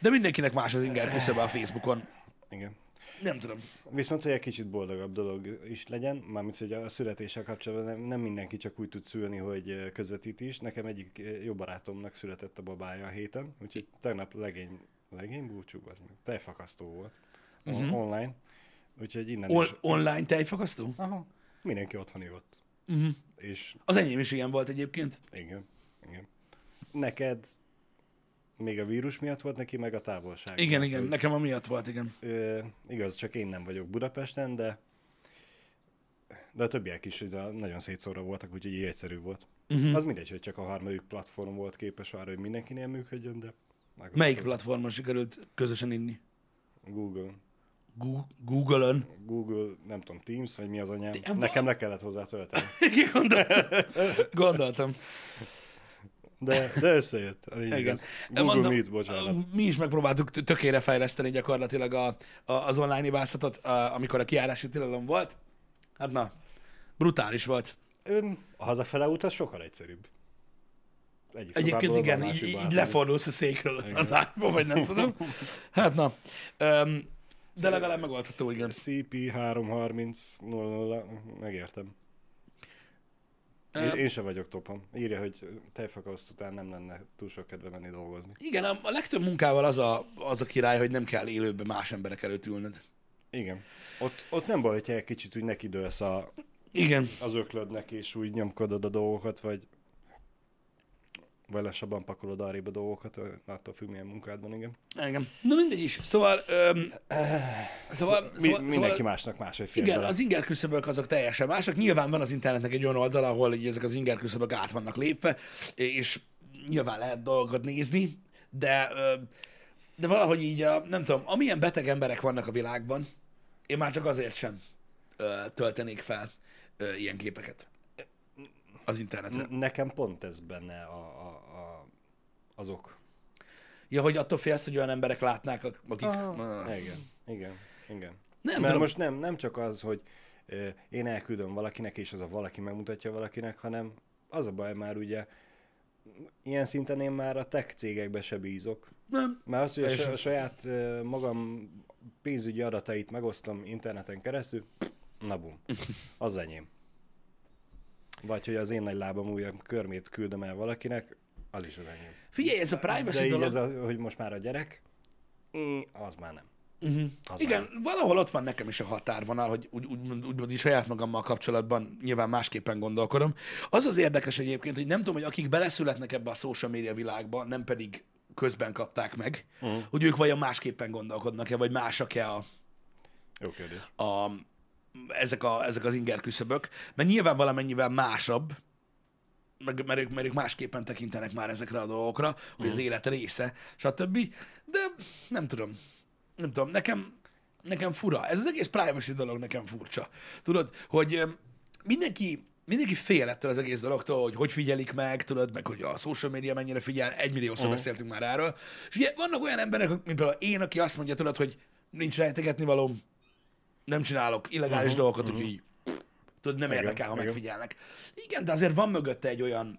[SPEAKER 2] De mindenkinek más az inger küszöbe a Facebookon.
[SPEAKER 1] Igen.
[SPEAKER 2] Nem tudom.
[SPEAKER 1] Viszont, hogy egy kicsit boldogabb dolog is legyen, mármint, hogy a születéssel kapcsolatban nem, nem mindenki csak úgy tud szülni, hogy közvetít is. Nekem egyik jó barátomnak született a babája a héten, úgyhogy tegnap legény, legény búcsú, az meg tejfakasztó volt uh-huh. online. Úgyhogy innen
[SPEAKER 2] On-
[SPEAKER 1] is...
[SPEAKER 2] online tejfakasztó?
[SPEAKER 1] Aha, mindenki otthon ivott.
[SPEAKER 2] Uh-huh.
[SPEAKER 1] És
[SPEAKER 2] Az enyém is ilyen volt egyébként.
[SPEAKER 1] igen, igen. Neked még a vírus miatt volt neki, meg a távolság.
[SPEAKER 2] Igen,
[SPEAKER 1] miatt,
[SPEAKER 2] igen,
[SPEAKER 1] hogy,
[SPEAKER 2] nekem amiatt volt, igen.
[SPEAKER 1] Ö, igaz, csak én nem vagyok Budapesten, de de a többiek is ugye, nagyon szétszóra voltak, úgyhogy így egyszerű volt. Uh-huh. Az mindegy, hogy csak a harmadik platform volt képes arra, hogy mindenkinél működjön, de...
[SPEAKER 2] Melyik platformon sikerült közösen inni?
[SPEAKER 1] Google.
[SPEAKER 2] Google-ön.
[SPEAKER 1] Google, nem tudom, Teams, vagy mi az anyám.
[SPEAKER 2] De-
[SPEAKER 1] Nekem le kellett hozzá tölteni.
[SPEAKER 2] Gondoltam. Gondoltam.
[SPEAKER 1] De, de összejött.
[SPEAKER 2] Igen.
[SPEAKER 1] igaz. Google
[SPEAKER 2] mondom,
[SPEAKER 1] Meet, bocsánat.
[SPEAKER 2] Mi is megpróbáltuk tökére fejleszteni gyakorlatilag a, a, az online ibászatot, a, amikor a kiárási tilalom volt. Hát na, brutális volt.
[SPEAKER 1] Ön, a hazafele út az sokkal egyszerűbb. Egyik
[SPEAKER 2] Egyébként igen, így, így lefordulsz a székről
[SPEAKER 1] Igen.
[SPEAKER 2] az ágyba, vagy nem tudom. Hát na, um, de legalább megoldható, igen.
[SPEAKER 1] CP330 megértem. Én, én sem vagyok topon. Írja, hogy tejfakaszt után nem lenne túl sok kedve menni dolgozni.
[SPEAKER 2] Igen, a, a legtöbb munkával az a, az a király, hogy nem kell élőben más emberek előtt ülnöd.
[SPEAKER 1] Igen. Ott, ott nem baj, hogyha egy kicsit úgy nekidőlsz a,
[SPEAKER 2] Igen.
[SPEAKER 1] az öklödnek, és úgy nyomkodod a dolgokat, vagy vagy lassabban pakolod arrébb a dolgokat, attól függ, milyen munkád van, igen.
[SPEAKER 2] Igen. Na mindegy is. Szóval, öm, szóval,
[SPEAKER 1] Mi,
[SPEAKER 2] szóval,
[SPEAKER 1] mindenki
[SPEAKER 2] szóval
[SPEAKER 1] másnak máshogy fér
[SPEAKER 2] igen,
[SPEAKER 1] bele.
[SPEAKER 2] az inger küszöbök azok teljesen mások. Nyilván van az internetnek egy olyan oldal, ahol így ezek az inger küszöbök át vannak lépve, és nyilván lehet dolgokat nézni, de, de valahogy így, a, nem tudom, amilyen beteg emberek vannak a világban, én már csak azért sem ö, töltenék fel ö, ilyen képeket az internetre.
[SPEAKER 1] Nekem pont ez benne a, a, a, azok.
[SPEAKER 2] Ja, hogy attól félsz, hogy olyan emberek látnák, ak- akik...
[SPEAKER 1] Aha.
[SPEAKER 2] Ah.
[SPEAKER 1] Igen, igen, igen.
[SPEAKER 2] Nem
[SPEAKER 1] Mert
[SPEAKER 2] tudom.
[SPEAKER 1] most nem, nem csak az, hogy én elküldöm valakinek, és az a valaki megmutatja valakinek, hanem az a baj már ugye, ilyen szinten én már a tech cégekbe se bízok.
[SPEAKER 2] Nem.
[SPEAKER 1] Mert az, hogy a,
[SPEAKER 2] És-
[SPEAKER 1] a saját magam pénzügyi adatait megosztom interneten keresztül, na bum, az enyém. Vagy hogy az én nagy lábam újabb körmét küldöm el valakinek, az is az enyém.
[SPEAKER 2] Figyelj, ez a
[SPEAKER 1] De
[SPEAKER 2] privacy
[SPEAKER 1] így
[SPEAKER 2] dolog...
[SPEAKER 1] ez, a, hogy most már a gyerek, az már nem.
[SPEAKER 2] Uh-huh.
[SPEAKER 1] Az
[SPEAKER 2] Igen, valahol ott van nekem is a határvonal, hogy úgy, úgy, úgy, úgy saját magammal kapcsolatban nyilván másképpen gondolkodom. Az az érdekes egyébként, hogy nem tudom, hogy akik beleszületnek ebbe a social media világba, nem pedig közben kapták meg, uh-huh. hogy ők vajon másképpen gondolkodnak-e, vagy másak-e a,
[SPEAKER 1] Jó kérdés.
[SPEAKER 2] a, ezek, a, ezek az inger küszöbök, mert nyilván valamennyivel másabb, meg, mert, ők, mert ők másképpen tekintenek már ezekre a dolgokra, hogy az élet része, stb. De nem tudom. Nem tudom, nekem, nekem fura. Ez az egész privacy dolog nekem furcsa. Tudod, hogy mindenki, mindenki fél ettől az egész dologtól, hogy hogy figyelik meg, tudod, meg hogy a social media mennyire figyel, egymilliószor uh-huh. beszéltünk már erről. És ugye vannak olyan emberek, mint például én, aki azt mondja, tudod, hogy nincs rejtegetni valóm, nem csinálok illegális uh-huh, dolgokat, uh-huh. úgyhogy tudod, nem
[SPEAKER 1] Igen,
[SPEAKER 2] érdekel, ha
[SPEAKER 1] igen.
[SPEAKER 2] megfigyelnek. Igen, de azért van mögötte egy olyan,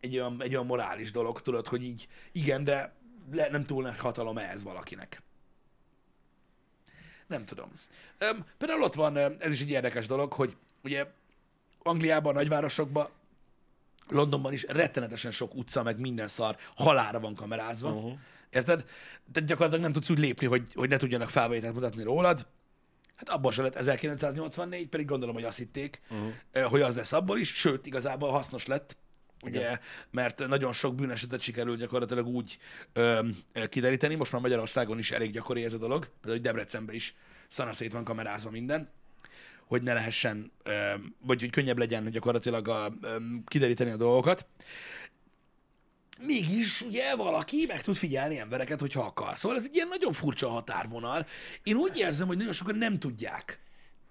[SPEAKER 2] egy olyan, egy olyan morális dolog, tudod, hogy így, igen, de le, nem túl nagy hatalom ez valakinek. Nem tudom. Öm, például ott van, ez is egy érdekes dolog, hogy ugye Angliában, nagyvárosokban, Londonban is rettenetesen sok utca, meg minden szar halára van kamerázva. Uh-huh. Érted? De gyakorlatilag nem tudsz úgy lépni, hogy, hogy ne tudjanak felvételt mutatni rólad. Hát abból se lett 1984, pedig gondolom, hogy azt hitték, uh-huh. hogy az lesz abból is, sőt, igazából hasznos lett, ugye, mert nagyon sok bűnesetet sikerült gyakorlatilag úgy ö, ö, kideríteni, most már Magyarországon is elég gyakori ez a dolog, például hogy Debrecenben is szanaszét van kamerázva minden, hogy ne lehessen, ö, vagy hogy könnyebb legyen gyakorlatilag a, ö, kideríteni a dolgokat. Mégis ugye valaki meg tud figyelni embereket, hogyha akar. Szóval ez egy ilyen nagyon furcsa határvonal. Én úgy érzem, hogy nagyon sokan nem tudják,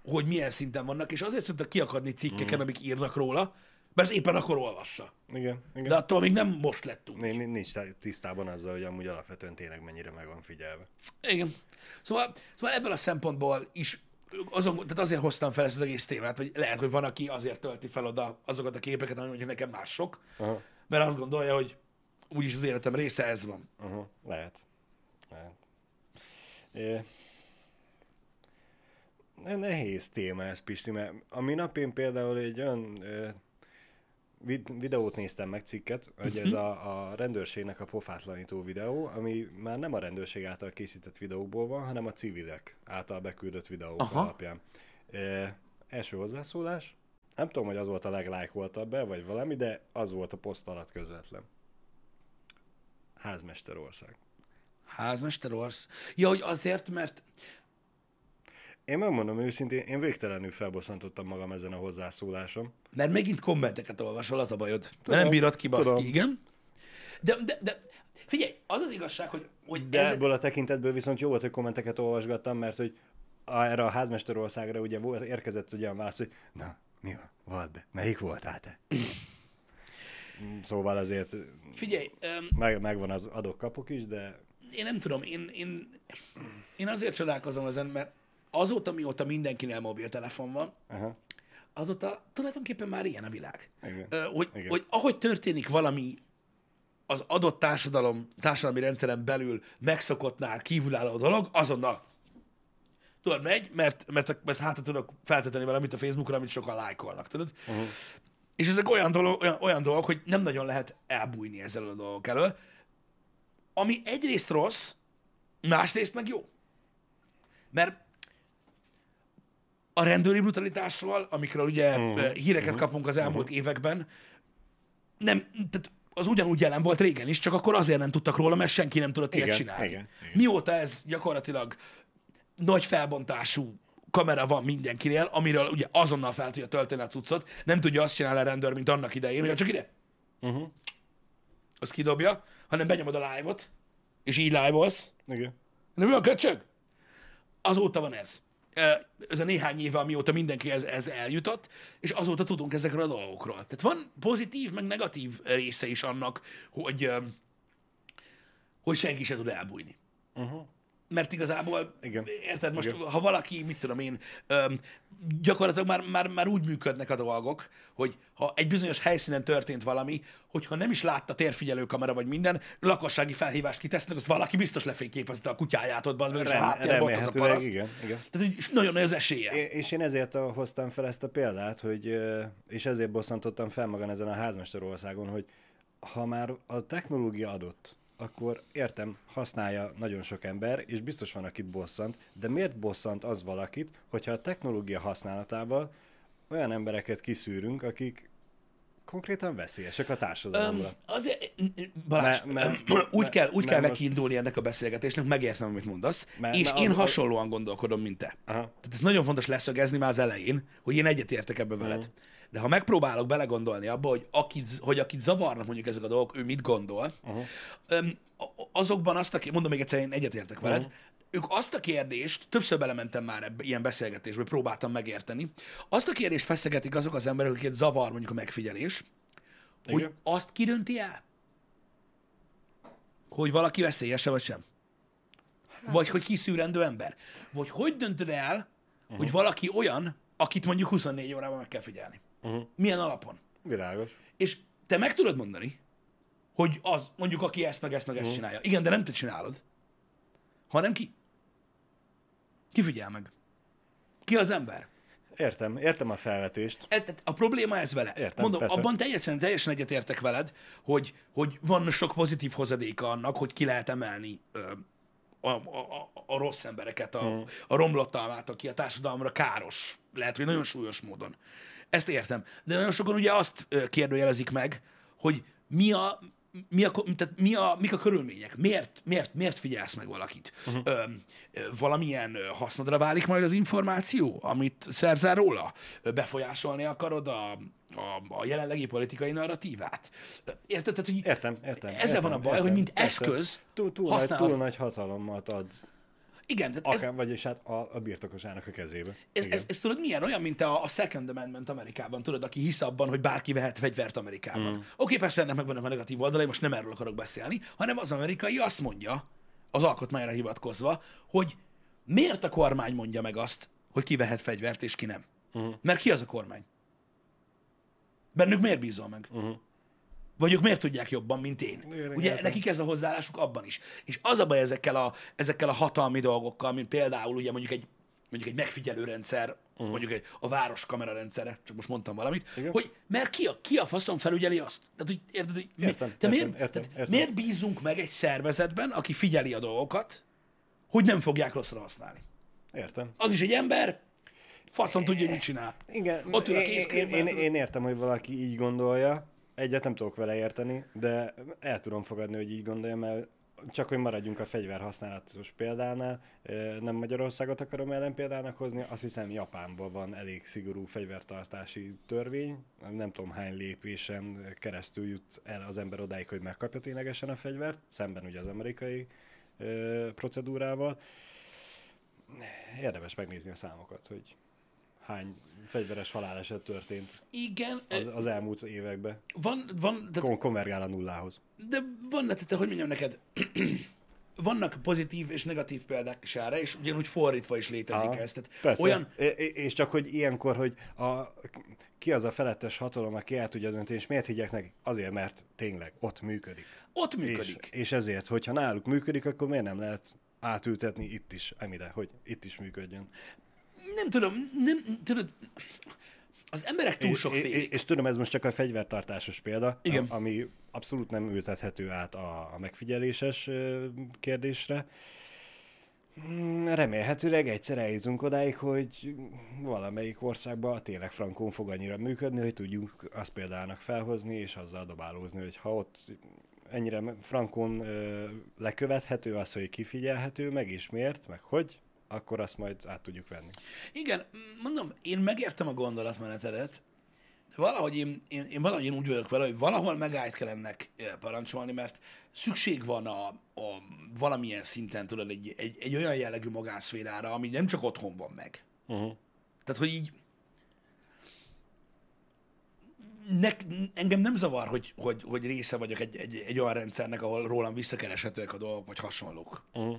[SPEAKER 2] hogy milyen szinten vannak, és azért szoktak kiakadni cikkeken, amik írnak róla, mert éppen akkor olvassa.
[SPEAKER 1] Igen, igen.
[SPEAKER 2] De attól még nem most lett úgy.
[SPEAKER 1] Nincs, nincs tisztában azzal, hogy amúgy alapvetően tényleg mennyire meg van figyelve.
[SPEAKER 2] Igen. Szóval, szóval ebből a szempontból is azon, tehát azért hoztam fel ezt az egész témát, hogy lehet, hogy van, aki azért tölti fel oda azokat a képeket, ami mondjuk nekem már sok,
[SPEAKER 1] Aha,
[SPEAKER 2] mert azt gondolja, hogy úgyis az életem része ez van.
[SPEAKER 1] aha, lehet. lehet. É. Ne- Nehéz téma ez, Pisti, mert a minap én például egy olyan ö, vid- videót néztem meg, cikket, hogy ez a, a rendőrségnek a pofátlanító videó, ami már nem a rendőrség által készített videókból van, hanem a civilek által beküldött videók
[SPEAKER 2] Aha.
[SPEAKER 1] alapján. E, első hozzászólás. Nem tudom, hogy az volt a leglájkoltabb be, vagy valami, de az volt a poszt alatt közvetlen. Házmesterország.
[SPEAKER 2] Házmester orsz. Ja, hogy azért, mert
[SPEAKER 1] Én megmondom őszintén, én végtelenül felbosszantottam magam ezen a hozzászólásom.
[SPEAKER 2] Mert megint kommenteket olvasol, az a bajod. Tudom, nem bírod ki, baszki,
[SPEAKER 1] tudom.
[SPEAKER 2] igen. De, de, de, figyelj, az az igazság, hogy, hogy
[SPEAKER 1] De
[SPEAKER 2] ez,
[SPEAKER 1] ebből a tekintetből viszont jó volt, hogy kommenteket olvasgattam, mert hogy erre a házmesterországra ugye érkezett ugye a válasz, hogy na, mi van? Volt be. Melyik voltál te? Szóval azért
[SPEAKER 2] figyelj,
[SPEAKER 1] meg, megvan az adok-kapok is, de
[SPEAKER 2] én nem tudom, én, én, én azért csodálkozom ezen, mert azóta, mióta mindenkinél mobiltelefon van,
[SPEAKER 1] aha,
[SPEAKER 2] azóta tulajdonképpen már ilyen a világ.
[SPEAKER 1] Igen.
[SPEAKER 2] Ö, hogy,
[SPEAKER 1] Igen.
[SPEAKER 2] hogy ahogy történik valami az adott társadalom, társadalmi rendszeren belül megszokottnál kívülálló dolog, azonnal tudod, megy, mert, mert, mert hátra tudok feltenni valamit a Facebookra, amit sokan lájkolnak, tudod? Uh-huh. És ezek olyan, dolog, olyan, olyan dolgok, hogy nem nagyon lehet elbújni ezzel a dolgok elől, ami egyrészt rossz, másrészt meg jó. Mert a rendőri brutalitásról, amikről ugye uh-huh. híreket kapunk az elmúlt uh-huh. években, nem, tehát az ugyanúgy jelen volt régen is, csak akkor azért nem tudtak róla, mert senki nem tudott ilyet
[SPEAKER 1] Igen,
[SPEAKER 2] csinálni.
[SPEAKER 1] igen, igen.
[SPEAKER 2] Mióta ez gyakorlatilag nagy felbontású kamera van mindenkinél, amiről ugye azonnal fel tudja tölteni a cuccot, nem tudja azt csinálni a rendőr, mint annak idején, hogy csak ide,
[SPEAKER 1] uh-huh.
[SPEAKER 2] azt kidobja, hanem benyomod a live-ot, és így live-olsz,
[SPEAKER 1] igen.
[SPEAKER 2] nem mi a köcsög? Azóta van ez. Ez a néhány éve, amióta mindenki ez, ez eljutott, és azóta tudunk ezekről a dolgokról. Tehát van pozitív, meg negatív része is annak, hogy, hogy senki se tud elbújni.
[SPEAKER 1] Uh-huh.
[SPEAKER 2] Mert igazából,
[SPEAKER 1] Igen.
[SPEAKER 2] érted, most
[SPEAKER 1] Igen.
[SPEAKER 2] ha valaki, mit tudom én, öm, gyakorlatilag már, már, már úgy működnek a dolgok, hogy ha egy bizonyos helyszínen történt valami, hogyha nem is látta térfigyelő kamera vagy minden, lakossági felhívást kitesznek, azt valaki biztos lefényképezte a kutyáját ott, és a háttérben az a paraszt.
[SPEAKER 1] igen, igen.
[SPEAKER 2] Tehát hogy nagyon nagy az esélye.
[SPEAKER 1] É- És én ezért hoztam fel ezt a példát, hogy, és ezért bosszantottam fel magam ezen a házmesterországon, hogy ha már a technológia adott, akkor értem, használja nagyon sok ember, és biztos van, akit bosszant, de miért bosszant az valakit, hogyha a technológia használatával olyan embereket kiszűrünk, akik konkrétan veszélyesek a társadalomra.
[SPEAKER 2] Öm, azért, Balázs,
[SPEAKER 1] Me- me-
[SPEAKER 2] úgy
[SPEAKER 1] me-
[SPEAKER 2] kell, úgy
[SPEAKER 1] me-
[SPEAKER 2] kell
[SPEAKER 1] most-
[SPEAKER 2] neki indulni ennek a beszélgetésnek, megértem, amit mondasz,
[SPEAKER 1] Me-
[SPEAKER 2] és
[SPEAKER 1] me-
[SPEAKER 2] én
[SPEAKER 1] az-
[SPEAKER 2] hasonlóan gondolkodom, mint te.
[SPEAKER 1] Aha.
[SPEAKER 2] Tehát ez nagyon fontos leszögezni már az elején, hogy én egyetértek ebbe veled. De ha megpróbálok belegondolni abba, hogy akit, hogy akit zavarnak mondjuk ezek a dolgok, ő mit gondol, uh-huh. azokban azt a kérdést, mondom még egyszer, én egyetértek veled, uh-huh. ők azt a kérdést, többször belementem már ebbe, ilyen beszélgetésbe, próbáltam megérteni, azt a kérdést feszegetik azok az emberek, akiket zavar mondjuk a megfigyelés, hogy
[SPEAKER 1] Igen.
[SPEAKER 2] azt kidönti el, hogy valaki veszélyese vagy sem. Vagy hogy kiszűrendő ember. Vagy hogy döntöd el, uh-huh. hogy valaki olyan, akit mondjuk 24 órában meg kell figyelni.
[SPEAKER 1] Uh-huh.
[SPEAKER 2] Milyen alapon?
[SPEAKER 1] Világos.
[SPEAKER 2] És te meg tudod mondani, hogy az, mondjuk aki ezt, meg ezt, meg ezt
[SPEAKER 1] Mhm.
[SPEAKER 2] csinálja. Igen, de nem te csinálod, hanem ki. Ki figyel meg? Ki az ember?
[SPEAKER 1] Értem, értem a felvetést.
[SPEAKER 2] A probléma ez vele.
[SPEAKER 1] Értem,
[SPEAKER 2] Mondom,
[SPEAKER 1] persze.
[SPEAKER 2] abban teljesen, teljesen egyetértek veled, hogy, hogy van sok pozitív hozadéka annak, hogy ki lehet emelni ö, a, a, a, a rossz embereket, a,
[SPEAKER 1] Mhm.
[SPEAKER 2] a romlott almát, aki a társadalomra káros. Lehet, hogy nagyon súlyos módon. Ezt értem. De nagyon sokan ugye azt kérdőjelezik meg, hogy mi a, mi a, tehát mi a, mik a körülmények? Miért, miért, miért figyelsz meg valakit? Uh-huh. Ö, valamilyen hasznodra válik majd az információ, amit szerzel róla? Befolyásolni akarod a, a, a jelenlegi politikai narratívát? Érted? Tehát, hogy
[SPEAKER 1] Értem, értem.
[SPEAKER 2] Ezzel
[SPEAKER 1] értem,
[SPEAKER 2] van a baj,
[SPEAKER 1] értem.
[SPEAKER 2] hogy mint eszköz
[SPEAKER 1] túl, túl, nagy,
[SPEAKER 2] használod.
[SPEAKER 1] túl nagy hatalommat ad
[SPEAKER 2] Igen, tehát ez,
[SPEAKER 1] akár, vagyis hát a, a birtokosának a kezébe.
[SPEAKER 2] Ez, ez, ez tudod milyen? Olyan, mint a, a Second Amendment Amerikában, tudod, aki hisz abban, hogy bárki vehet fegyvert Amerikában. Mm. Oké, okay, persze ennek megvannak a negatív oldalai, most nem erről akarok beszélni, hanem az amerikai azt mondja, az alkotmányra hivatkozva, hogy miért a kormány mondja meg azt, hogy ki vehet fegyvert és ki nem. Uh-huh. Mert ki az a kormány? Bennük miért bízol meg?
[SPEAKER 1] Mhm.
[SPEAKER 2] Vagy ők miért tudják jobban, mint én?
[SPEAKER 1] Igen,
[SPEAKER 2] Ugye nekik ez a hozzáállásuk abban is. És az a baj ezekkel a, ezekkel a hatalmi dolgokkal, mint például ugye mondjuk egy, mondjuk egy megfigyelő rendszer, uh-huh. mondjuk egy, a város kamera rendszere, csak most mondtam valamit,
[SPEAKER 1] Igen.
[SPEAKER 2] hogy mert ki a, ki a faszon felügyeli azt? Tehát, hogy érted, hogy mi,
[SPEAKER 1] Értem,
[SPEAKER 2] te
[SPEAKER 1] értem,
[SPEAKER 2] miért,
[SPEAKER 1] értem,
[SPEAKER 2] tehát
[SPEAKER 1] értem.
[SPEAKER 2] miért bízunk meg egy szervezetben, aki figyeli a dolgokat, hogy nem fogják rosszra használni?
[SPEAKER 1] Értem.
[SPEAKER 2] Az is egy ember, faszon tudja, hogy mit csinál.
[SPEAKER 1] Igen,
[SPEAKER 2] Ott ül a
[SPEAKER 1] én, én, én, én értem, hogy valaki így gondolja, egyet nem tudok vele érteni, de el tudom fogadni, hogy így gondolja, mert csak hogy maradjunk a fegyverhasználatos példánál, nem Magyarországot akarom ellenpéldának hozni, azt hiszem Japánban van elég szigorú fegyvertartási törvény, nem tudom hány lépésen keresztül jut el az ember odáig, hogy megkapja ténylegesen a fegyvert, szemben ugye az amerikai procedúrával. Érdemes megnézni a számokat, hogy hány fegyveres haláleset történt
[SPEAKER 2] Igen,
[SPEAKER 1] az, az elmúlt években.
[SPEAKER 2] van, van, de,
[SPEAKER 1] Kon- konvergál a nullához.
[SPEAKER 2] de van, tehát, hogy mondjam neked, vannak pozitív és negatív példák is erre, és ugyanúgy fordítva is létezik
[SPEAKER 1] Aha,
[SPEAKER 2] ez. Tehát
[SPEAKER 1] Persze.
[SPEAKER 2] olyan,
[SPEAKER 1] É- És csak hogy ilyenkor, hogy a, ki az a felettes hatalom, aki el tudja dönteni, és miért higgyek neki? Azért, mert tényleg ott működik.
[SPEAKER 2] ott működik.
[SPEAKER 1] És, és ezért, hogyha náluk működik, akkor miért nem lehet átültetni itt is, emire, hogy itt is működjön.
[SPEAKER 2] Nem tudom, nem, tudod, az emberek túl sok
[SPEAKER 1] és,
[SPEAKER 2] félik.
[SPEAKER 1] és tudom, ez most csak a fegyvertartásos példa,
[SPEAKER 2] Igen.
[SPEAKER 1] a- ami abszolút nem ültethető át a, a megfigyeléses kérdésre. Mm, Remélhetőleg egyszer eljutunk odáig, hogy valamelyik országban tényleg frankon fog annyira működni, hogy tudjuk azt példának felhozni, és azzal dobálózni, hogy ha ott ennyire frankon ö, lekövethető az, hogy kifigyelhető, meg is miért, meg hogy, akkor azt majd át tudjuk venni.
[SPEAKER 2] Igen, mondom, én megértem a gondolatmenetedet, de valahogy én, én, én valahogy én úgy vagyok vele, hogy valahol megállt kell ennek eh, parancsolni, mert szükség van a, a valamilyen szinten, tudod, egy, egy, egy olyan jellegű magánszférára, ami nem csak otthon van meg.
[SPEAKER 1] Uh-huh.
[SPEAKER 2] Tehát, hogy így ne, engem nem zavar, hogy, hogy, hogy része vagyok egy, egy, egy olyan rendszernek, ahol rólam visszakereshetőek a dolgok, vagy hasonlók.
[SPEAKER 1] Uh-huh.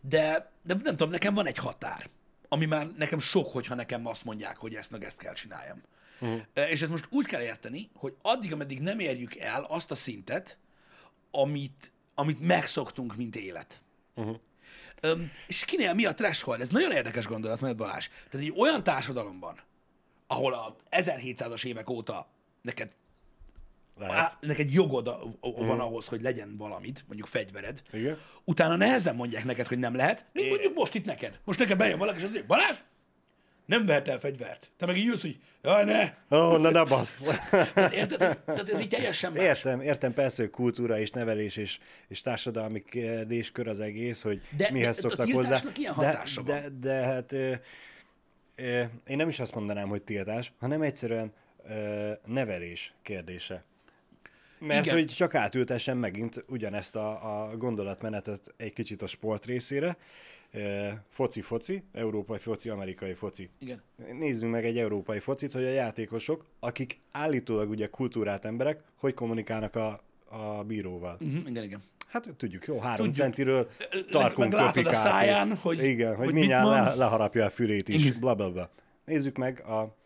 [SPEAKER 2] De, de nem tudom, nekem van egy határ, ami már nekem sok, hogyha nekem azt mondják, hogy ezt meg ezt kell csináljam. Uh-huh. És ezt most úgy kell érteni, hogy addig, ameddig nem érjük el azt a szintet, amit, amit megszoktunk, mint élet.
[SPEAKER 1] Uh-huh.
[SPEAKER 2] Öm, és kinél mi a threshold? Ez nagyon érdekes gondolat, mert Balázs. Tehát egy olyan társadalomban, ahol a 1700-as évek óta neked,
[SPEAKER 1] Lehet.
[SPEAKER 2] á, neked jogod a, a, van ahhoz, hogy legyen valamit, mondjuk fegyvered,
[SPEAKER 1] Igen.
[SPEAKER 2] utána nehezen mondják neked, hogy nem lehet, mint mondjuk most itt neked. Most neked bejön valaki, és azt mondja, Balázs, nem vehet el fegyvert. Te meg így ülsz, hogy jaj, ne.
[SPEAKER 1] Ó, na ne bassz.
[SPEAKER 2] Tehát, érted? Tehát ez így teljesen más.
[SPEAKER 1] Értem, értem persze, hogy kultúra és nevelés és, és társadalmi kérdéskör az egész, hogy
[SPEAKER 2] De-
[SPEAKER 1] de, mihez
[SPEAKER 2] de a
[SPEAKER 1] szoktak hozzá.
[SPEAKER 2] tiltásnak ilyen
[SPEAKER 1] de,
[SPEAKER 2] van.
[SPEAKER 1] de, de hát ö, ö, én nem is azt mondanám, hogy tiltás, hanem egyszerűen ö, nevelés kérdése. Mert
[SPEAKER 2] Igen.
[SPEAKER 1] hogy csak átültessen megint ugyanezt a, a gondolatmenetet egy kicsit a sport részére. Ö, Foci-foci, európai foci, amerikai foci.
[SPEAKER 2] Igen.
[SPEAKER 1] Nézzünk meg egy európai focit, hogy a játékosok, akik állítólag ugye kultúrát emberek, hogy kommunikálnak a, a bíróval.
[SPEAKER 2] Uh-huh, igen, igen.
[SPEAKER 1] Hát tudjuk, jó, három
[SPEAKER 2] Tudjuk.
[SPEAKER 1] centiről
[SPEAKER 2] Meg-
[SPEAKER 1] tarkunk
[SPEAKER 2] meg látod a száján, hogy-
[SPEAKER 1] igen, hogy,
[SPEAKER 2] hogy
[SPEAKER 1] mindjárt le, leharapja a fülét is, bla, bla, bla. Nézzük meg a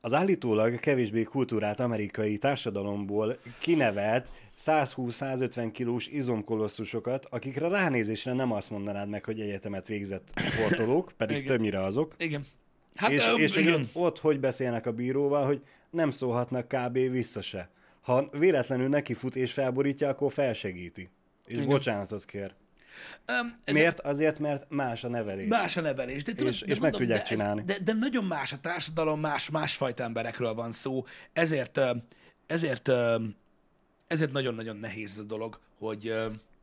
[SPEAKER 1] az állítólag kevésbé kultúrát amerikai társadalomból kinevelt 120-150 kilós izomkolosszusokat, akikre ránézésre nem azt mondanád meg, hogy egyetemet végzett sportolók, pedig
[SPEAKER 2] Igen.
[SPEAKER 1] többnyire azok.
[SPEAKER 2] Igen. Hát,
[SPEAKER 1] és,
[SPEAKER 2] ö,
[SPEAKER 1] és
[SPEAKER 2] igen.
[SPEAKER 1] ott, ott hogy beszélnek a bíróval, hogy nem szólhatnak kb. vissza se. Ha véletlenül neki fut és felborítja, akkor felsegíti. És
[SPEAKER 2] Igen.
[SPEAKER 1] bocsánatot kér.
[SPEAKER 2] Öm, ez
[SPEAKER 1] Miért? Azért, mert más a nevelés.
[SPEAKER 2] Más a nevelés. De, tudod,
[SPEAKER 1] És-
[SPEAKER 2] de
[SPEAKER 1] és meg tudják
[SPEAKER 2] de ez-
[SPEAKER 1] csinálni.
[SPEAKER 2] De, de nagyon más a társadalom, más, másfajta emberekről van szó. Ezért, ezért, ezért nagyon-nagyon nehéz ez a dolog, hogy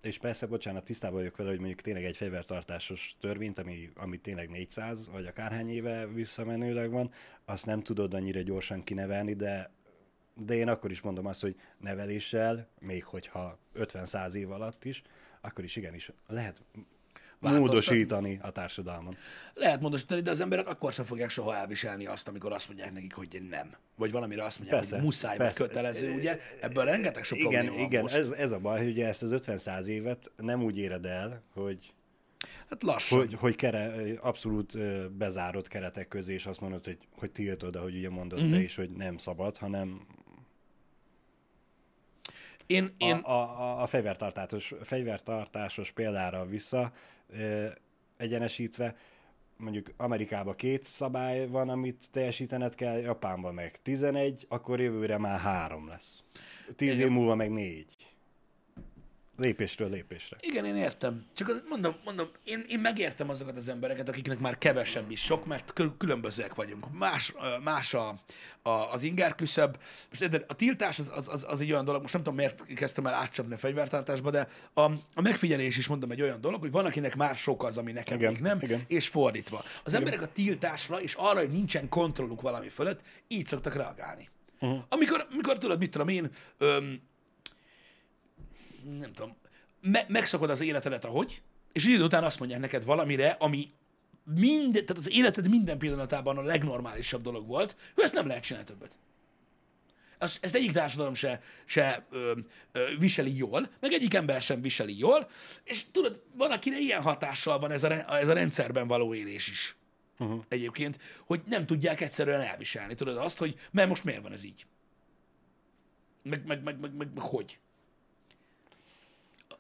[SPEAKER 1] És persze, bocsánat, tisztában vagyok vele, hogy mondjuk tényleg egy fegyvertartásos törvényt, ami, ami tényleg 400 vagy akárhány éve visszamenőleg van, azt nem tudod annyira gyorsan kinevelni, de de én akkor is mondom azt, hogy neveléssel, még hogyha 50-100 év alatt is, akkor is igenis lehet módosítani a társadalmon.
[SPEAKER 2] lehet módosítani, de az emberek akkor sem fogják soha elviselni azt, amikor azt mondják nekik, hogy nem. Vagy valamire azt mondják,
[SPEAKER 1] Persze,
[SPEAKER 2] hogy muszáj, vagy
[SPEAKER 1] persze.
[SPEAKER 2] kötelező, ugye? Ebből rengeteg sok
[SPEAKER 1] Igen,
[SPEAKER 2] probléma
[SPEAKER 1] igen ez, ez a baj, hogy ugye ezt az 50-100 évet nem úgy éred el, hogy,
[SPEAKER 2] Hát lassan.
[SPEAKER 1] hogy, hogy kere, abszolút ö, bezárott keretek közé, és azt mondod, hogy, hogy tiltod, ahogy ugye mondod
[SPEAKER 2] Mhm.
[SPEAKER 1] uh-huh. te is, hogy nem szabad, hanem
[SPEAKER 2] Én, én,
[SPEAKER 1] a, a, a fegyvertartásos, fegyvertartásos példára vissza ö, egyenesítve, mondjuk Amerikában két szabály van, amit teljesítened kell, Japánban meg 11, akkor jövőre már három lesz. Tíz év múlva meg négy. Lépésről lépésre.
[SPEAKER 2] Igen, én értem. Csak az, mondom, mondom én, én megértem azokat az embereket, akiknek már kevesebb is sok, mert kül- különbözőek vagyunk. Más, más a, a, az inger küszöb. Most a tiltás az, az, az, az egy olyan dolog, most nem tudom, miért kezdtem el átcsapni a fegyvertartásba, de a, a megfigyelés is mondom egy olyan dolog, hogy van, akinek már sok az, ami nekem
[SPEAKER 1] Igen,
[SPEAKER 2] még nem,
[SPEAKER 1] igen.
[SPEAKER 2] és fordítva. Az emberek a tiltásra és arra, hogy nincsen kontrolluk valami fölött, így szoktak reagálni. Uh-huh. Amikor, amikor tudod, mit tudom én, öm, nem tudom, me- megszakod az életedet, ahogy, és idő után azt mondják neked valamire, ami minden, tehát az életed minden pillanatában a legnormálisabb dolog volt, hogy ezt nem lehet csinálni többet. Ezt, ezt egyik társadalom se, se ö, ö, viseli jól, meg egyik ember sem viseli jól, és tudod, van, akire ilyen hatással van ez a, ez a rendszerben való élés is. Uh-huh. Egyébként, hogy nem tudják egyszerűen elviselni. Tudod azt, hogy mert most miért van ez így? Meg, meg, meg, meg, meg, meg hogy?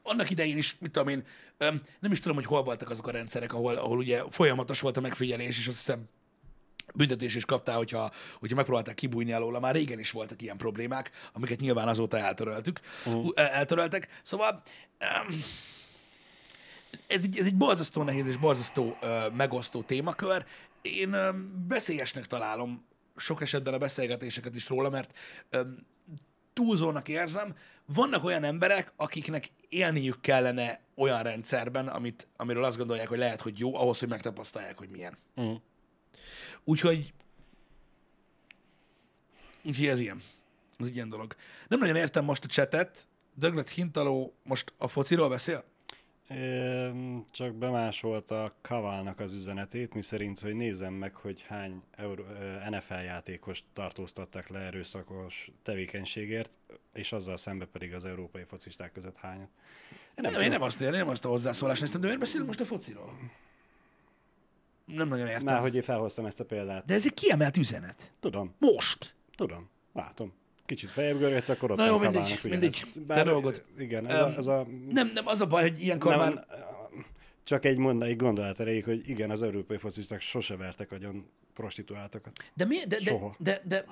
[SPEAKER 2] Annak idején is, mit tudom én, nem is tudom, hogy hol voltak azok a rendszerek, ahol, ahol ugye folyamatos volt a megfigyelés, és azt hiszem büntetés is kaptál, hogyha, hogyha megpróbálták kibújni alóla. Már régen is voltak ilyen problémák, amiket nyilván azóta eltöröltük, uh. eltöröltek. Szóval ez egy, ez egy borzasztó nehéz és borzasztó megosztó témakör. Én ö, veszélyesnek találom sok esetben a beszélgetéseket is róla, mert túlzónak érzem. Vannak olyan emberek, akiknek élniük kellene olyan rendszerben, amit, amiről azt gondolják, hogy lehet, hogy jó, ahhoz, hogy megtapasztalják, hogy milyen.
[SPEAKER 1] Uh-huh.
[SPEAKER 2] Úgyhogy úgyhogy ez ilyen. Ez egy ilyen dolog. Nem nagyon értem most a csetet. Döglet Hintaló most a fociról beszél?
[SPEAKER 1] Csak bemásolta Kavalnak az üzenetét, mi szerint, hogy nézzem meg, hogy hány ö, NFL játékost tartóztattak le erőszakos tevékenységért, és azzal szembe pedig az európai focisták között hányat. Én
[SPEAKER 2] Nem, nem, én nem azt, én nem azt a hozzászólást néztem, de miért beszélünk most a fociról? Nem nagyon értem.
[SPEAKER 1] Már hogy én felhoztam ezt a példát.
[SPEAKER 2] De ez egy kiemelt üzenet.
[SPEAKER 1] Tudom,
[SPEAKER 2] Most.
[SPEAKER 1] tudom, látom. Kicsit feljebb görgetsz, akkor ott
[SPEAKER 2] Na jó,
[SPEAKER 1] Kavalnak
[SPEAKER 2] mindegy.
[SPEAKER 1] ugyanez.
[SPEAKER 2] Te dolgod.
[SPEAKER 1] Igen, ez, a, ez a
[SPEAKER 2] Nem, nem, az a baj, hogy ilyenkor
[SPEAKER 1] nem,
[SPEAKER 2] már...
[SPEAKER 1] csak egy, monda, egy gondolat erejéig, hogy igen, az európai focisták sose vertek agyon prostituáltakat.
[SPEAKER 2] De mi? De, de,
[SPEAKER 1] Soha.
[SPEAKER 2] de, de,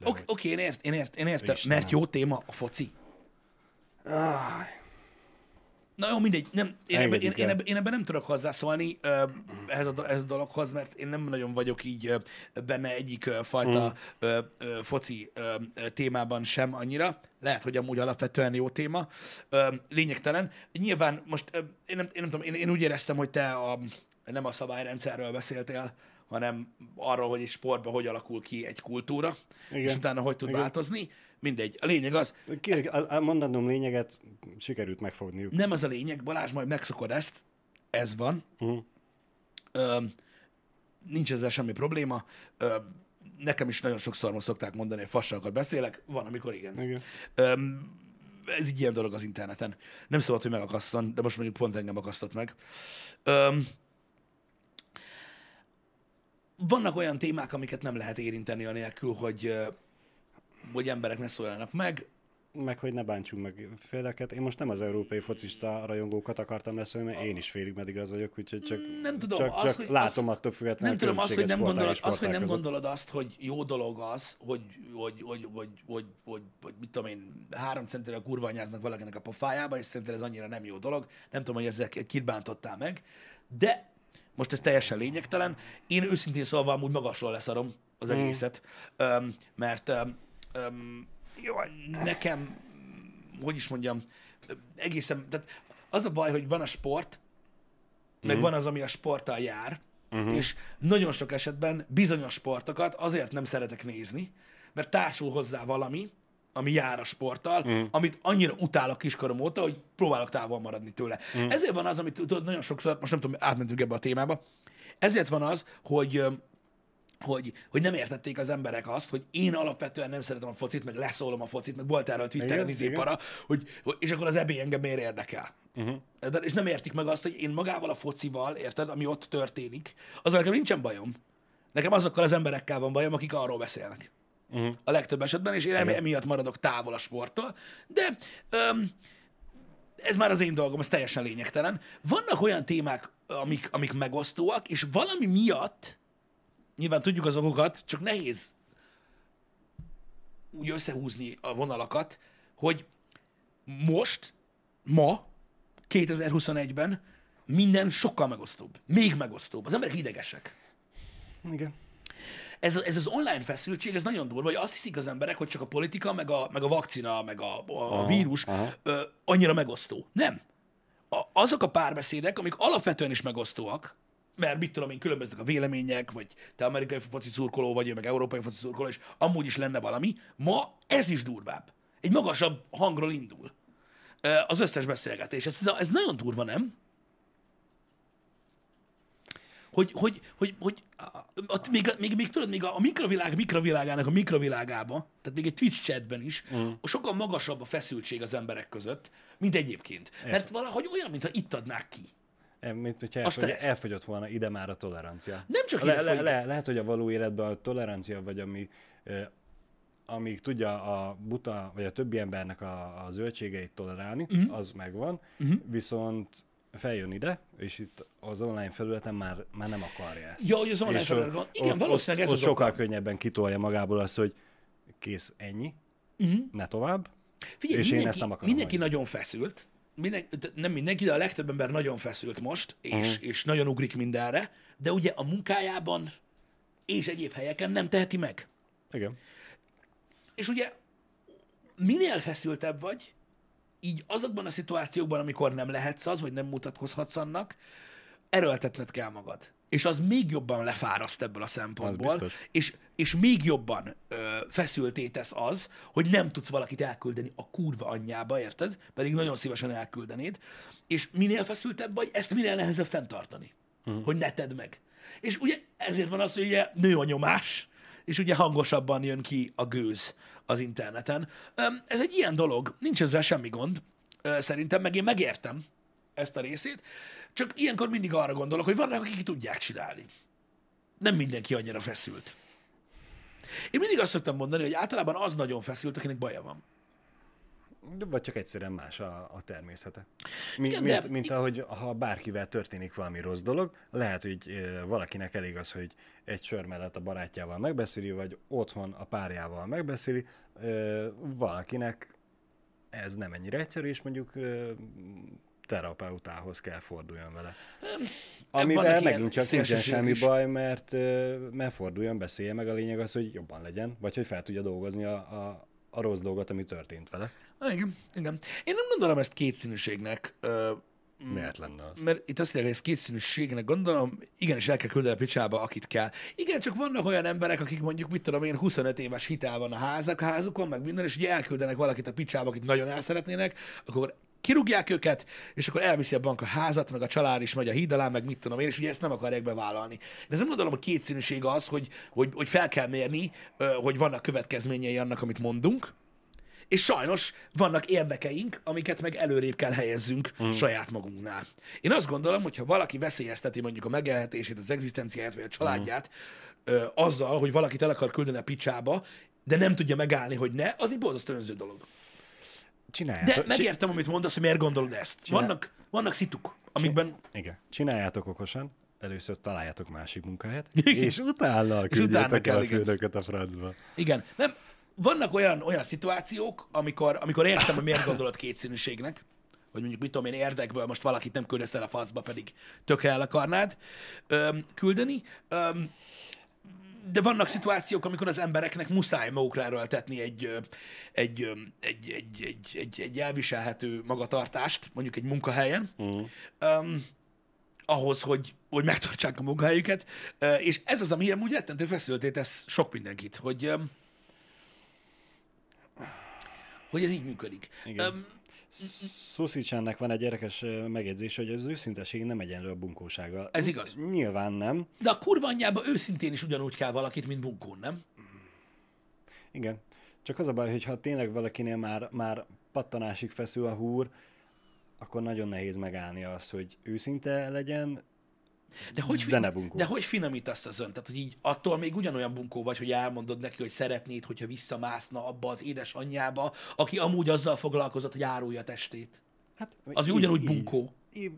[SPEAKER 1] de
[SPEAKER 2] Oké,
[SPEAKER 1] hogy.
[SPEAKER 2] okay, én, ért, én, ért, én értem,
[SPEAKER 1] Istenem.
[SPEAKER 2] mert jó téma a foci.
[SPEAKER 1] Áj.
[SPEAKER 2] Na jó, mindegy. Nem, én, ebbe, én, én,
[SPEAKER 1] el.
[SPEAKER 2] ebbe, én ebben nem tudok hozzászólni ö, ehhez, a, ehhez a dologhoz, mert én nem nagyon vagyok így ö, benne egyik ö, fajta ö, ö, foci ö, témában sem annyira. Lehet, hogy amúgy alapvetően jó téma. Ö, lényegtelen. Nyilván most ö, én nem, én nem tudom, én, én úgy éreztem, hogy te a, nem a szabályrendszerről beszéltél, hanem arról, hogy egy sportban hogy alakul ki egy kultúra,
[SPEAKER 1] Igen.
[SPEAKER 2] és utána hogy tud
[SPEAKER 1] Igen.
[SPEAKER 2] változni. Mindegy. A lényeg az,
[SPEAKER 1] Ki, a, a mondanom lényeget sikerült megfogniuk.
[SPEAKER 2] nem az a lényeg, Balázs, majd megszokod ezt, ez van,
[SPEAKER 1] Uh-huh.
[SPEAKER 2] Ö, nincs ezzel semmi probléma. Ö, nekem is nagyon sokszor most szokták mondani, hogy fasságokat beszélek, van, amikor igen.
[SPEAKER 1] Igen.
[SPEAKER 2] Ö, ez egy ilyen dolog az interneten. Nem szabad, hogy megakasszon, de most mondjuk pont engem akasztott meg. Ö, vannak olyan témák, amiket nem lehet érinteni anélkül, hogy, hogy emberek ne szóljanak meg.
[SPEAKER 1] Meg, hogy ne bántsunk meg féleket. Én most nem az európai focista rajongókat akartam leszólni, mert én is félig meddig az vagyok, úgyhogy csak,
[SPEAKER 2] Nem tudom,
[SPEAKER 1] csak,
[SPEAKER 2] az,
[SPEAKER 1] csak
[SPEAKER 2] hogy-
[SPEAKER 1] látom
[SPEAKER 2] az-
[SPEAKER 1] attól függetlenül
[SPEAKER 2] Nem tudom, azt, hogy nem, gondolod, azt, hogy nem gondolod azt, hogy jó dolog az, hogy, hogy, hogy, hogy, hogy, hogy, hogy mit tudom én, három centivel kurványáznak valakinek a pofájába, és szerinted ez annyira nem jó dolog. Nem tudom, hogy ezzel kit bántottál meg, de most ez teljesen lényegtelen. Én őszintén szólva amúgy magasról leszarom az egészet, mm. mert öm, jó, nekem, hogy is mondjam, egészen, tehát az a baj, hogy van a sport, meg van az, ami a sporttal jár, uh-huh. és nagyon sok esetben bizonyos sportokat azért nem szeretek nézni, mert társul hozzá valami, ami jár a sporttal, uh-huh. amit annyira utálok kiskorom óta, hogy próbálok távol maradni tőle. Uh-huh. Ezért van az, amit tudod, nagyon sokszor, most nem tudom, átmentünk ebbe a témába, ezért van az, hogy hogy, hogy nem értették az emberek azt, hogy én alapvetően nem szeretem a focit, meg leszólom a focit, meg volt erről Twitteren
[SPEAKER 1] Igen,
[SPEAKER 2] izé
[SPEAKER 1] igen.
[SPEAKER 2] para, hogy, hogy, és akkor az EB engem miért érdekel. Uh-huh. És nem értik meg azt, hogy én magával a focival, érted, ami ott történik, azzal nekem nincsen bajom. Nekem azokkal az emberekkel van bajom, akik arról beszélnek. Uh-huh. A legtöbb esetben, és én emi- emiatt maradok távol a sporttól. De öm, ez már az én dolgom, ez teljesen lényegtelen. Vannak olyan témák, amik, amik megosztóak, és valami miatt, nyilván tudjuk az okokat, csak nehéz úgy összehúzni a vonalakat, hogy most ma, 2021-ben minden sokkal megosztóbb. Még megosztóbb. Az emberek idegesek.
[SPEAKER 1] Igen.
[SPEAKER 2] Ez, ez az online feszültség, ez nagyon durva, hogy azt hiszik az emberek, hogy csak a politika, meg a, meg a vakcina, meg a, a, a vírus
[SPEAKER 1] aha.
[SPEAKER 2] ö, annyira megosztó. Nem. A, azok a párbeszédek, amik alapvetően is megosztóak, mert mit tudom én, különböznek a vélemények, vagy te amerikai foci szurkoló vagy, ő meg európai foci szurkoló, és amúgy is lenne valami, ma ez is durvább. Egy magasabb hangról indul az összes beszélgetés. Ez, ez nagyon durva, nem? hogy, hogy, hogy, hogy ott még, még, még, tudod, még a, a mikrovilág mikrovilágának a mikrovilágába, tehát még egy Twitch chatben is, mm. sokkal magasabb a feszültség az emberek között, mint egyébként. Értem. Mert valahogy olyan, mintha itt adnák ki.
[SPEAKER 1] E, Mint hogyha elfogy, elfogyott volna ide már a tolerancia.
[SPEAKER 2] Nem csak
[SPEAKER 1] le, le, le, Lehet, hogy a való életben a tolerancia, vagy ami, eh, amíg tudja a buta, vagy a többi embernek a, a zöldségeit tolerálni, uh-huh. az megvan, uh-huh. viszont feljön ide, és itt az online felületen már, már nem akarja ezt.
[SPEAKER 2] Ja, hogy az online felületen van. Igen,
[SPEAKER 1] ott-
[SPEAKER 2] valószínűleg ez
[SPEAKER 1] ott
[SPEAKER 2] az
[SPEAKER 1] sokkal
[SPEAKER 2] oka.
[SPEAKER 1] könnyebben kitolja magából azt, hogy kész, ennyi, uh-huh. ne tovább.
[SPEAKER 2] Figyelj,
[SPEAKER 1] És én
[SPEAKER 2] mindenki,
[SPEAKER 1] ezt nem akarom
[SPEAKER 2] mindenki
[SPEAKER 1] hagyni.
[SPEAKER 2] nagyon feszült. Minden, de nem mindenki, de a legtöbb ember nagyon feszült most, és, uh-huh. és nagyon ugrik mindenre, de ugye a munkájában és egyéb helyeken nem teheti meg.
[SPEAKER 1] Igen.
[SPEAKER 2] És ugye minél feszültebb vagy, így azokban a szituációkban, amikor nem lehetsz az, vagy nem mutatkozhatsz annak, erőltetned kell magad. És az még jobban lefáraszt ebből a szempontból, és, és még jobban ö, feszülté tesz az, hogy nem tudsz valakit elküldeni a kurva anyjába, érted? Pedig nagyon szívesen elküldenéd. És minél feszültebb vagy, ezt minél nehezebb fenntartani. Uh-huh. Hogy ne tedd meg. És ugye ezért van az, hogy ugye nő a nyomás, és ugye hangosabban jön ki a gőz az interneten. Ez egy ilyen dolog, nincs ezzel semmi gond, szerintem, meg én megértem ezt a részét, csak ilyenkor mindig arra gondolok, hogy vannak, akik ki tudják csinálni. Nem mindenki annyira feszült. Én mindig azt szoktam mondani, hogy általában az nagyon feszült, akinek baja van.
[SPEAKER 1] Vagy csak egyszerűen más a, a természete. Mi,
[SPEAKER 2] Igen,
[SPEAKER 1] mint,
[SPEAKER 2] de-
[SPEAKER 1] mint ahogy ha bárkivel történik valami rossz dolog, lehet, hogy valakinek elég az, hogy egy sör mellett a barátjával megbeszéli, vagy otthon a párjával megbeszéli, valakinek ez nem ennyire egyszerű, és mondjuk terapeutához kell forduljon vele. Amivel megint csak nincsen semmi
[SPEAKER 2] is.
[SPEAKER 1] baj, mert, mert forduljon, beszélje meg, a lényeg az, hogy jobban legyen, vagy hogy fel tudja dolgozni a, a, a rossz dolgot, ami történt vele.
[SPEAKER 2] Ah, Igen, igen. Én nem gondolom ezt kétszínűségnek, ö,
[SPEAKER 1] Miért lenne az?
[SPEAKER 2] mert itt azt mondják, hogy ezt kétszínűségnek gondolom, igenis el kell küldeni a picsába, akit kell. Igen, csak vannak olyan emberek, akik mondjuk, mit tudom én, 25 éves hitel van a házak, házukon, meg minden, és ugye elküldenek valakit a picsába, akit nagyon el szeretnének, akkor kirúgják őket, és akkor elviszi a bank a házat, meg a család is megy a híd alá, meg mit tudom én, és ugye ezt nem akarják bevállalni. De ez nem gondolom, a kétszínűség az, hogy, hogy, hogy fel kell mérni, hogy vannak következményei annak, amit mondunk, és sajnos vannak érdekeink, amiket meg előrébb kell helyezzünk mm. saját magunknál. Én azt gondolom, hogy ha valaki veszélyezteti mondjuk a megélhetését, az egzisztenciáját vagy a családját mm. ö, azzal, hogy valakit el akar küldeni a picsába, de nem tudja megállni, hogy ne, az egy borzasztó önző dolog.
[SPEAKER 1] Csináljátok.
[SPEAKER 2] De megértem, amit mondasz, hogy miért gondolod ezt.
[SPEAKER 1] Csinál-
[SPEAKER 2] Vannak, vannak szituk, amikben
[SPEAKER 1] Igen. Csináljátok okosan, először találjátok másik
[SPEAKER 2] Igen.
[SPEAKER 1] és utána
[SPEAKER 2] utána
[SPEAKER 1] küldjétek
[SPEAKER 2] kell,
[SPEAKER 1] el a főnököt a francba.
[SPEAKER 2] Igen. Nem, vannak olyan, olyan szituációk, amikor, amikor értem, hogy miért gondolod kétszínűségnek, hogy mondjuk mit tudom én érdekből most valakit nem küldesz el a faszba, pedig tökre el akarnád öm, küldeni. Öm, de vannak szituációk, amikor az embereknek muszáj magukra erőltetni egy, egy, egy, egy, egy, egy, egy elviselhető magatartást, mondjuk egy munkahelyen,
[SPEAKER 1] Mm.
[SPEAKER 2] um, ahhoz, hogy, hogy megtartsák a munkahelyüket, Ö, és ez az, ami amúgy rettentő feszülté tesz sok mindenkit, hogy, öm, hogy ez így működik.
[SPEAKER 1] Igen.
[SPEAKER 2] Öm,
[SPEAKER 1] Szuszicsennek van egy érdekes megjegyzés, hogy az őszinteség nem egyenlő a bunkósággal.
[SPEAKER 2] Ez igaz.
[SPEAKER 1] Nyilván nem.
[SPEAKER 2] De a kurva anyjába őszintén is ugyanúgy kell valakit, mint bunkón, nem?
[SPEAKER 1] Igen. Csak az a baj, hogy ha tényleg valakinél már, már pattanásig feszül a húr, akkor nagyon nehéz megállni azt, hogy őszinte legyen,
[SPEAKER 2] De hogy,
[SPEAKER 1] De ne bunkó.
[SPEAKER 2] de hogy finomítasz az ön? Tehát, hogy így attól még ugyanolyan bunkó vagy, hogy elmondod neki, hogy szeretnéd, hogyha visszamászna abba az édesanyjába, aki amúgy azzal foglalkozott, hogy árulja a testét.
[SPEAKER 1] Hát,
[SPEAKER 2] Az
[SPEAKER 1] í-
[SPEAKER 2] ugyanúgy bunkó.
[SPEAKER 1] í-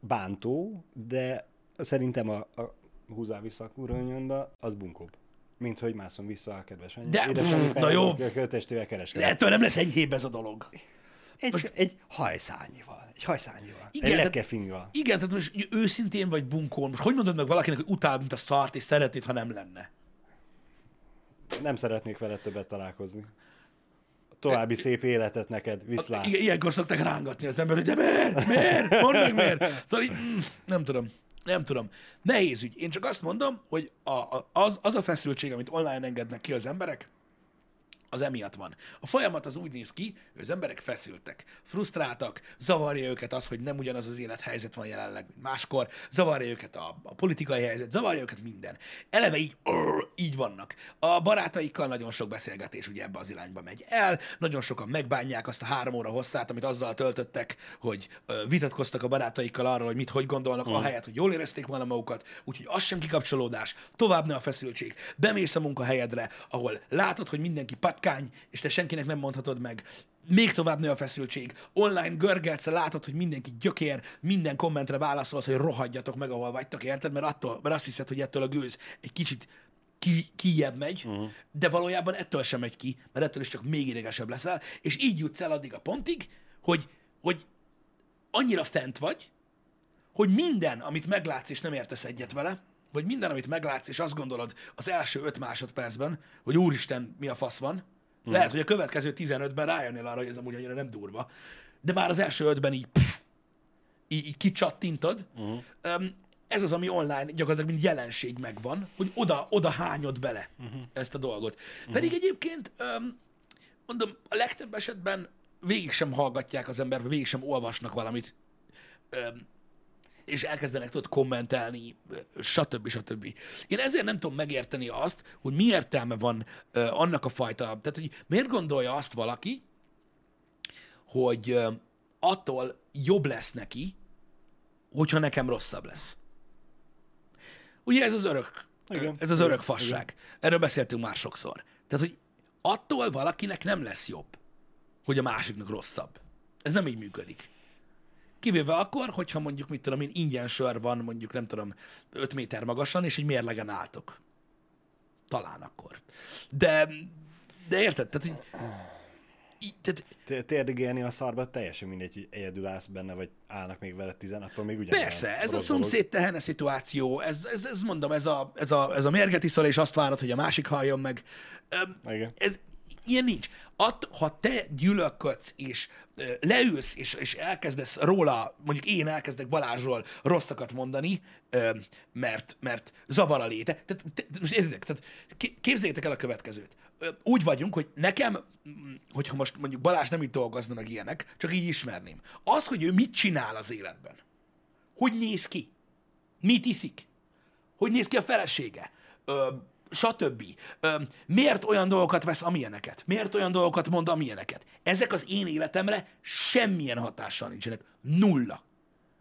[SPEAKER 1] Bántó, de szerintem a, a húzál vissza a kurvanyonba, az bunkóbb. Mint hogy mászom vissza a kedves anyja.
[SPEAKER 2] De- na jó.
[SPEAKER 1] a testével
[SPEAKER 2] De
[SPEAKER 1] kereskedik.
[SPEAKER 2] ettől nem lesz enyhébb ez a dolog.
[SPEAKER 1] Egy,
[SPEAKER 2] most...
[SPEAKER 1] egy hajszányival. Egy hajszányival.
[SPEAKER 2] Igen,
[SPEAKER 1] egy lepkefinggal.
[SPEAKER 2] Igen, tehát most őszintén vagy bunkón, most hogy mondod meg valakinek, hogy utáld, mint a szart, és szeretnéd, ha nem lenne?
[SPEAKER 1] Nem szeretnék veled többet találkozni. További szép életet neked, viszlát.
[SPEAKER 2] Igen, ilyenkor szokták rángatni az ember, hogy de miért? Miért? Mondd meg miért? Szóval így, mm, nem tudom. Nem tudom. Nehéz ügy. Én csak azt mondom, hogy a, a, az, az a feszültség, amit online engednek ki az emberek, az emiatt van. A folyamat az úgy néz ki, hogy az emberek feszültek, frusztráltak, zavarja őket az, hogy nem ugyanaz az élethelyzet van jelenleg, mint máskor, zavarja őket a, a politikai helyzet, zavarja őket minden. Eleve így, arr, így vannak. A barátaikkal nagyon sok beszélgetés ugye ebbe az irányba megy el, nagyon sokan megbánják azt a három óra hosszát, amit azzal töltöttek, hogy ö, vitatkoztak a barátaikkal arról, hogy mit, hogy gondolnak, mm. ahelyett, hogy jól érezték volna magukat, úgyhogy az sem kikapcsolódás, tovább ne a feszültség. Bemész a munkahelyedre, ahol látod, hogy mindenki patkány, és te senkinek nem mondhatod meg, még tovább nő a feszültség. Online görgetsz, látod, hogy mindenki gyökér, minden kommentre válaszolsz, hogy rohadjatok meg, ahol vagytok, érted? Mert, attól, mert azt hiszed, hogy ettől a gőz egy kicsit ki, kijebb megy, uh-huh. de valójában ettől sem megy ki, mert ettől is csak még idegesebb leszel, és így jutsz el addig a pontig, hogy, hogy annyira fent vagy, hogy minden, amit meglátsz és nem értesz egyet vele, vagy minden, amit meglátsz és azt gondolod az első öt másodpercben, hogy úristen, mi a fasz van, hmm. lehet, hogy a következő 15-ben rájönnél arra, hogy ez amúgy annyira nem durva, de már az első ötben így, pff, így, így kicsattintod. Uh-huh. Um, ez az, ami online gyakorlatilag mint jelenség megvan, hogy oda, oda hányod bele uh-huh. ezt a dolgot. Uh-huh. Pedig egyébként, um, mondom, a legtöbb esetben végig sem hallgatják az ember, vagy végig sem olvasnak valamit, um, és elkezdenek tudod kommentelni, stb. stb. Én ezért nem tudom megérteni azt, hogy mi értelme van annak a fajta, tehát hogy miért gondolja azt valaki, hogy attól jobb lesz neki, hogyha nekem rosszabb lesz. Ugye ez az örök,
[SPEAKER 1] Igen.
[SPEAKER 2] ez az örök fasság. Erről beszéltünk már sokszor. Tehát, hogy attól valakinek nem lesz jobb, hogy a másiknak rosszabb. Ez nem így működik. Kivéve akkor, hogyha mondjuk, mit tudom én, ingyen sör van, mondjuk nem tudom, 5 méter magasan, és egy mérlegen álltok. Talán akkor. De, de érted? Tehát, hogy, így, tehát
[SPEAKER 1] Térdigélni a szarba teljesen mindegy, hogy egyedül állsz benne, vagy állnak még veled tizen, attól még ugyanaz.
[SPEAKER 2] Persze, ez a szomszéd tehene szituáció, ez, ez, ez mondom, ez a, ez, a, ez a mérget iszol, és azt várod, hogy a másik halljon meg.
[SPEAKER 1] Igen.
[SPEAKER 2] Ez, ilyen nincs. Att, ha te gyűlölködsz, és ö, leülsz, és, és elkezdesz róla, mondjuk én elkezdek Balázsról rosszakat mondani, ö, mert, mert zavar a léte. Tehát, te, érzitek, tehát képzeljétek el a következőt. Ö, Úgy vagyunk, hogy nekem, mm, hogyha most mondjuk Balázs nem itt dolgozna meg ilyenek, csak így ismerném. Az, hogy ő mit csinál az életben, hogy néz ki, mit iszik, hogy néz ki a felesége, ö, stb. Miért olyan dolgokat vesz, amilyeneket? Miért olyan dolgokat mond, amilyeneket? Ezek az én életemre semmilyen hatással nincsenek. Nulla.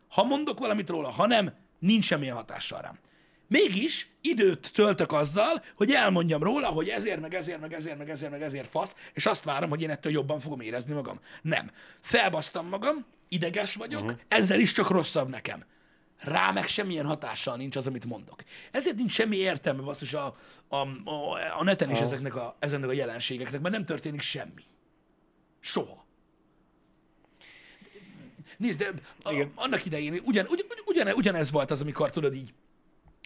[SPEAKER 2] Ha mondok valamit róla, ha nem, nincs semmilyen hatással rám. Mégis időt töltök azzal, hogy elmondjam róla, hogy ezért, meg ezért, meg ezért, meg ezért, meg ezért fasz, és azt várom, hogy én ettől jobban fogom érezni magam. Nem. Felbasztam magam, ideges vagyok, uh-huh. ezzel is csak rosszabb nekem. Rá meg semmilyen hatással nincs az, amit mondok. Ezért nincs semmi értelme basszus a, a, a, a neten is ezeknek a, ezeknek a jelenségeknek, mert nem történik semmi. Soha. Nézd, de a,
[SPEAKER 1] Igen.
[SPEAKER 2] annak idején ugyan, ugyan, ugyan, ugyanez volt az, amikor tudod így,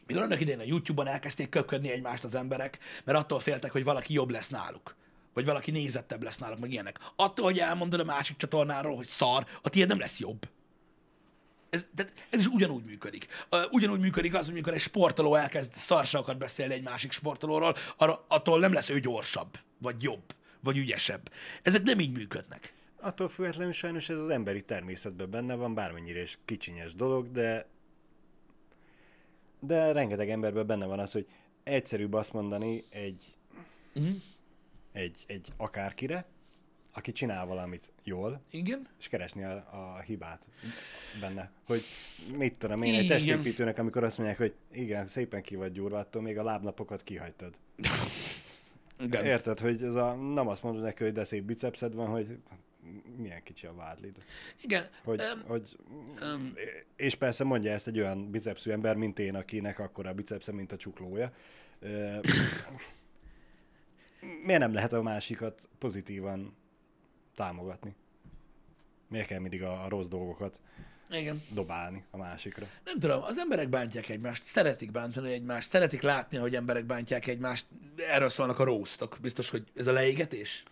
[SPEAKER 2] mikor annak idején a YouTube-on elkezdték köpködni egymást az emberek, mert attól féltek, hogy valaki jobb lesz náluk. Vagy valaki nézettebb lesz náluk, meg ilyenek. Attól, hogy elmondod a másik csatornáról, hogy szar, a tiéd nem lesz jobb. Ez, tehát ez is ugyanúgy működik. Ugyanúgy működik az, amikor egy sportoló elkezd szarságokat beszélni egy másik sportolóról, arra, attól nem lesz ő gyorsabb, vagy jobb, vagy ügyesebb. Ezek nem így működnek.
[SPEAKER 1] Attól függetlenül sajnos ez az emberi természetben benne van, bármennyire is kicsinyes dolog, de de rengeteg emberben benne van az, hogy egyszerűbb azt mondani egy,
[SPEAKER 2] Mhm.
[SPEAKER 1] egy, egy akárkire, aki csinál valamit jól,
[SPEAKER 2] Igen?
[SPEAKER 1] és keresni a, a hibát benne. Hogy mit tudom én, egy testépítőnek, amikor azt mondják, hogy igen, szépen ki vagy gyúrva, attól még a lábnapokat kihagytad.
[SPEAKER 2] Igen.
[SPEAKER 1] Érted, hogy ez a, nem azt mondod neki, hogy de szép bicepszed van, hogy milyen kicsi a vádlid.
[SPEAKER 2] Igen.
[SPEAKER 1] Hogy,
[SPEAKER 2] Öm,
[SPEAKER 1] hogy,
[SPEAKER 2] öm,
[SPEAKER 1] és persze mondja ezt egy olyan bicepszű ember, mint én, akinek akkora a bicepsze, mint a csuklója. Miért nem lehet a másikat pozitívan támogatni? Miért kell mindig a, a rossz dolgokat
[SPEAKER 2] Igen.
[SPEAKER 1] dobálni a másikra?
[SPEAKER 2] Nem tudom, az emberek bántják egymást, szeretik bántani egymást, szeretik látni, hogy emberek bántják egymást. Erről szólnak a róztok. Biztos, hogy ez a leégetés?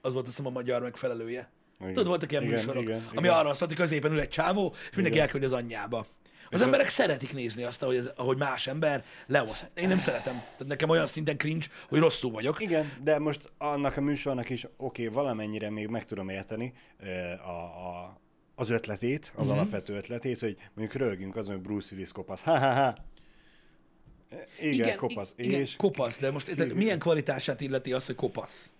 [SPEAKER 2] Az volt azt hiszem a magyar megfelelője.
[SPEAKER 1] Igen.
[SPEAKER 2] Tudod, voltak ilyen
[SPEAKER 1] Igen,
[SPEAKER 2] műsorok,
[SPEAKER 1] igen,
[SPEAKER 2] ami
[SPEAKER 1] igen.
[SPEAKER 2] arra szólt, hogy középen ül egy csávó, és mindenki elküldi az anyjába. Az emberek szeretik nézni azt, ahogy, ez, ahogy más ember leoszt. Én nem szeretem. Tehát nekem olyan szinten cringe, hogy rosszul vagyok.
[SPEAKER 1] Igen, de most annak a műsornak is oké, okay, valamennyire még meg tudom érteni a, a, az ötletét, az uh-huh. alapvető ötletét, hogy mondjuk rögünk azon, hogy Bruce Willis kopasz. Ha, ha, ha. Igen, igen kopasz.
[SPEAKER 2] igen,
[SPEAKER 1] és
[SPEAKER 2] kopasz, de most érted, milyen kvalitását illeti az, hogy kopasz?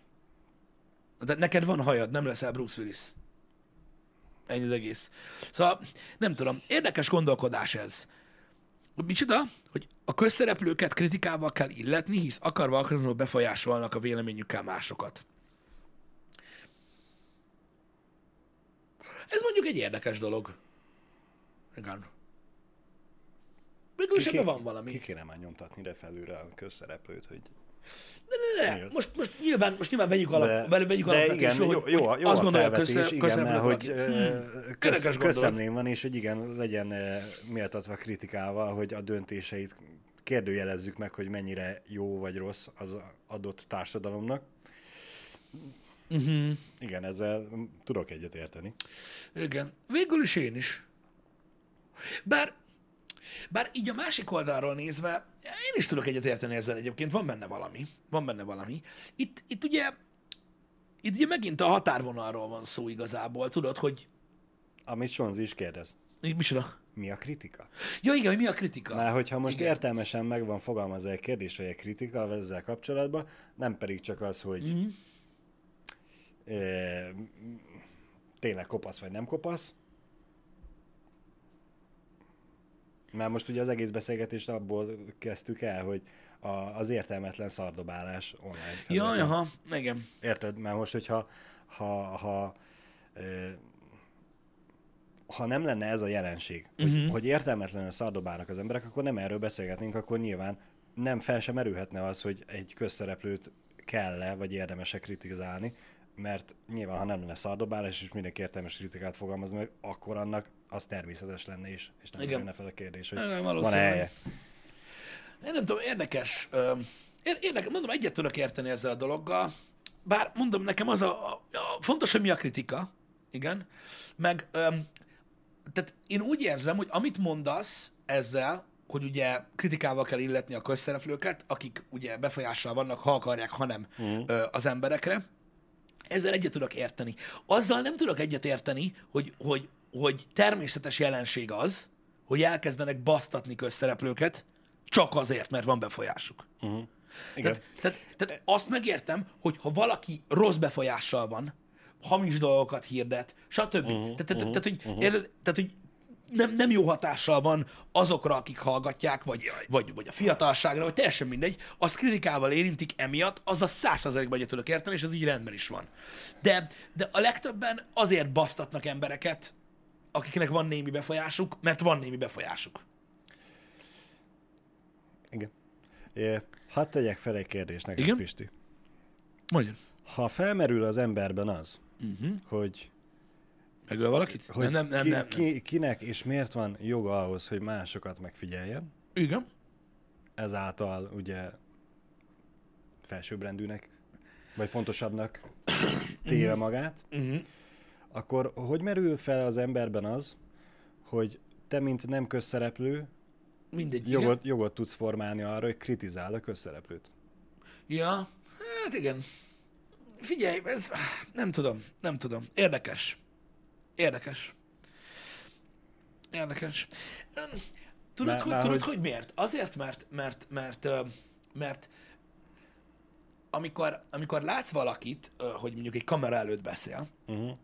[SPEAKER 2] De neked van hajad, nem leszel Bruce Willis. Ennyi az egész. Szóval nem tudom, érdekes gondolkodás ez. Micsoda? Hogy a közszereplőket kritikával kell illetni, hisz akarva akaratlanul befolyásolnak a véleményükkel másokat. Ez mondjuk egy érdekes dolog. Igen. Végül is ebben van valami.
[SPEAKER 1] Ki kéne már nyomtatni ide felülre a közszereplőt, hogy
[SPEAKER 2] Ne, ne, ne.
[SPEAKER 1] Miért?
[SPEAKER 2] Most, most nyilván, most nyilván vegyük alap,
[SPEAKER 1] de,
[SPEAKER 2] vegyük
[SPEAKER 1] de
[SPEAKER 2] alapvetésre,
[SPEAKER 1] igen,
[SPEAKER 2] hogy,
[SPEAKER 1] jó, jó, jó
[SPEAKER 2] azt
[SPEAKER 1] a
[SPEAKER 2] gondolja kösze,
[SPEAKER 1] igen, mert hogy.
[SPEAKER 2] Érdekes
[SPEAKER 1] köz, közszemlén van, és hogy igen, legyen méltatva kritikával, hogy a döntéseit kérdőjelezzük meg, hogy mennyire jó vagy rossz az adott társadalomnak.
[SPEAKER 2] Uh-huh.
[SPEAKER 1] Igen, ezzel tudok egyet érteni.
[SPEAKER 2] Igen. Végül is én is. Bár, bár így a másik oldalról nézve, én is tudok egyet érteni ezzel egyébként, van benne valami. Van benne valami. Itt, itt ugye itt ugye megint a határvonalról van szó igazából, tudod, hogy
[SPEAKER 1] Amit Sonzi is kérdez.
[SPEAKER 2] micsoda?
[SPEAKER 1] Mi a kritika?
[SPEAKER 2] Ja igen, hogy mi a kritika?
[SPEAKER 1] Mert hogyha most
[SPEAKER 2] Igen.
[SPEAKER 1] Értelmesen meg van fogalmazva egy kérdés vagy egy kritika ezzel kapcsolatban, nem pedig csak az, hogy
[SPEAKER 2] Mhm.
[SPEAKER 1] mm-hmm. e, tényleg kopasz vagy nem kopasz. Mert most ugye az egész beszélgetést abból kezdtük el, hogy a, az értelmetlen szardobálás online.
[SPEAKER 2] Ja,
[SPEAKER 1] felületen.
[SPEAKER 2] aha, igen.
[SPEAKER 1] Érted? Mert most, hogyha ha, ha, ö, ha nem lenne ez a jelenség, hogy,
[SPEAKER 2] Mhm.
[SPEAKER 1] uh-huh. hogy értelmetlenül szardobálnak az emberek, akkor nem erről beszélgetnénk, akkor nyilván nem fel sem merülhetne az, hogy egy közszereplőt kell-e, vagy érdemes-e kritizálni, mert nyilván, ha nem lenne szardobálás, és mindenki értelmes kritikát fogalmaz meg, akkor annak az természetes lenne is, és nem
[SPEAKER 2] Igen.
[SPEAKER 1] merülne fel a kérdés, hogy
[SPEAKER 2] valószínűleg.
[SPEAKER 1] helye.
[SPEAKER 2] Én nem tudom, érdekes. Érdekes, mondom, egyet tudok érteni ezzel a dologgal, bár mondom, nekem az a, a, a fontos, hogy mi a kritika, igen, meg öm, tehát én úgy érzem, hogy amit mondasz ezzel, hogy ugye kritikával kell illetni a közszereplőket, akik ugye befolyással vannak, ha akarják, ha nem
[SPEAKER 1] Mhm.
[SPEAKER 2] ö, az emberekre, ezzel egyet tudok érteni. Azzal nem tudok egyet érteni, hogy, hogy, hogy természetes jelenség az, hogy elkezdenek basztatni közszereplőket, csak azért, mert van befolyásuk.
[SPEAKER 1] Igen.
[SPEAKER 2] Tehát, tehát, tehát azt megértem, hogy ha valaki rossz befolyással van, hamis dolgokat hirdet, stb. Uh-huh, tehát, tehát, uh-huh, tehát, hogy, uh-huh. érted, tehát, hogy nem, nem jó hatással van azokra, akik hallgatják, vagy, vagy, vagy a fiatalságra, vagy teljesen mindegy, az kritikával érintik emiatt, az a százszerzalékban egyet tudok érteni, és az így rendben is van. De, de a legtöbben azért basztatnak embereket, akiknek van némi befolyásuk, mert van némi befolyásuk.
[SPEAKER 1] Igen. É, hadd tegyek fel egy kérdést neked,
[SPEAKER 2] Igen?
[SPEAKER 1] Pisti.
[SPEAKER 2] Mondjon.
[SPEAKER 1] Ha felmerül az emberben az,
[SPEAKER 2] Uh-huh.
[SPEAKER 1] hogy,
[SPEAKER 2] Megöl valakit?
[SPEAKER 1] hogy
[SPEAKER 2] nem, nem, nem,
[SPEAKER 1] ki,
[SPEAKER 2] nem, nem.
[SPEAKER 1] Ki, kinek és miért van joga ahhoz, hogy másokat megfigyeljen,
[SPEAKER 2] Igen.
[SPEAKER 1] ezáltal ugye felsőbbrendűnek, vagy fontosabbnak téve magát,
[SPEAKER 2] Uh-huh.
[SPEAKER 1] akkor hogy merül fel az emberben az, hogy te, mint nem közszereplő,
[SPEAKER 2] Mindegy.
[SPEAKER 1] jogot, jogot tudsz formálni arra, hogy kritizál a közszereplőt?
[SPEAKER 2] Ja, hát igen. Figyelj, ez nem tudom, nem tudom. Érdekes. Érdekes. Érdekes. Tudod,
[SPEAKER 1] Már-
[SPEAKER 2] hogy,
[SPEAKER 1] már
[SPEAKER 2] tudod
[SPEAKER 1] hogy-
[SPEAKER 2] hogy miért? Azért, mert, mert, mert, ö, mert amikor, amikor látsz valakit, hogy mondjuk egy kamera előtt beszél,
[SPEAKER 1] Uh-huh.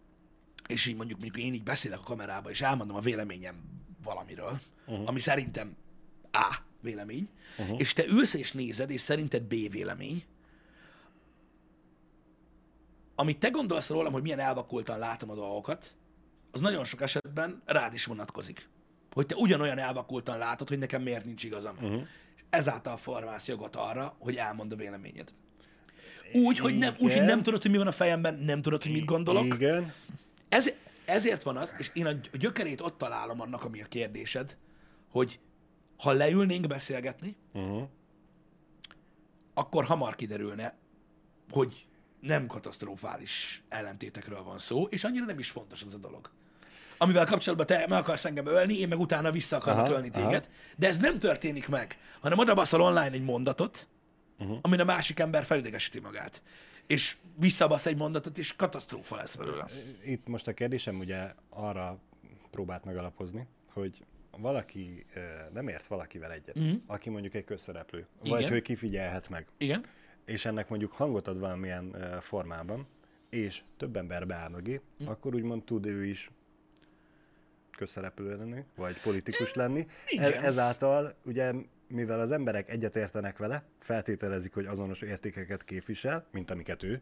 [SPEAKER 2] és így mondjuk, mondjuk én így beszélek a kamerába, és elmondom a véleményem valamiről, uh-huh. ami szerintem A vélemény, uh-huh. és te ülsz és nézed, és szerinted B vélemény, amit te gondolsz rólam, hogy milyen elvakultan látom a dolgokat, az nagyon sok esetben rád is vonatkozik. Hogy te ugyanolyan elvakultan látod, hogy nekem miért nincs igazam. Uh-huh. És ezáltal formálsz jogot arra, hogy elmond a véleményed. Úgy, hogy nem, úgy, hogy nem tudod, hogy mi van a fejemben, nem tudod, hogy mit gondolok.
[SPEAKER 1] Igen.
[SPEAKER 2] Ez, ezért van az, és én a gyökerét ott találom annak, ami a kérdésed, hogy ha leülnénk beszélgetni,
[SPEAKER 1] Uh-huh.
[SPEAKER 2] akkor hamar kiderülne, hogy nem katasztrofális ellentétekről van szó, és annyira nem is fontos az a dolog. Amivel kapcsolatban te meg akarsz engem ölni, én meg utána vissza akarok
[SPEAKER 1] Aha,
[SPEAKER 2] ölni
[SPEAKER 1] aha.
[SPEAKER 2] téged. De ez nem történik meg, hanem oda baszol online egy mondatot, uh-huh. amin a másik ember felidegesíti magát. És visszabasz egy mondatot, és katasztrófa lesz belőle.
[SPEAKER 1] Itt most a kérdésem ugye arra próbált megalapozni, hogy valaki nem ért valakivel egyet, uh-huh. aki mondjuk egy közszereplő, vagy.
[SPEAKER 2] Igen.
[SPEAKER 1] hogy kifigyelhet meg,
[SPEAKER 2] Igen?
[SPEAKER 1] és ennek mondjuk hangot ad valamilyen formában, és több ember beáll mögé, uh-huh. akkor úgymond tud ő is közszereplő lenni, vagy politikus lenni.
[SPEAKER 2] igen.
[SPEAKER 1] E- ezáltal ugye mivel az emberek egyetértenek vele, feltételezik, hogy azonos értékeket képvisel, mint amiket ő,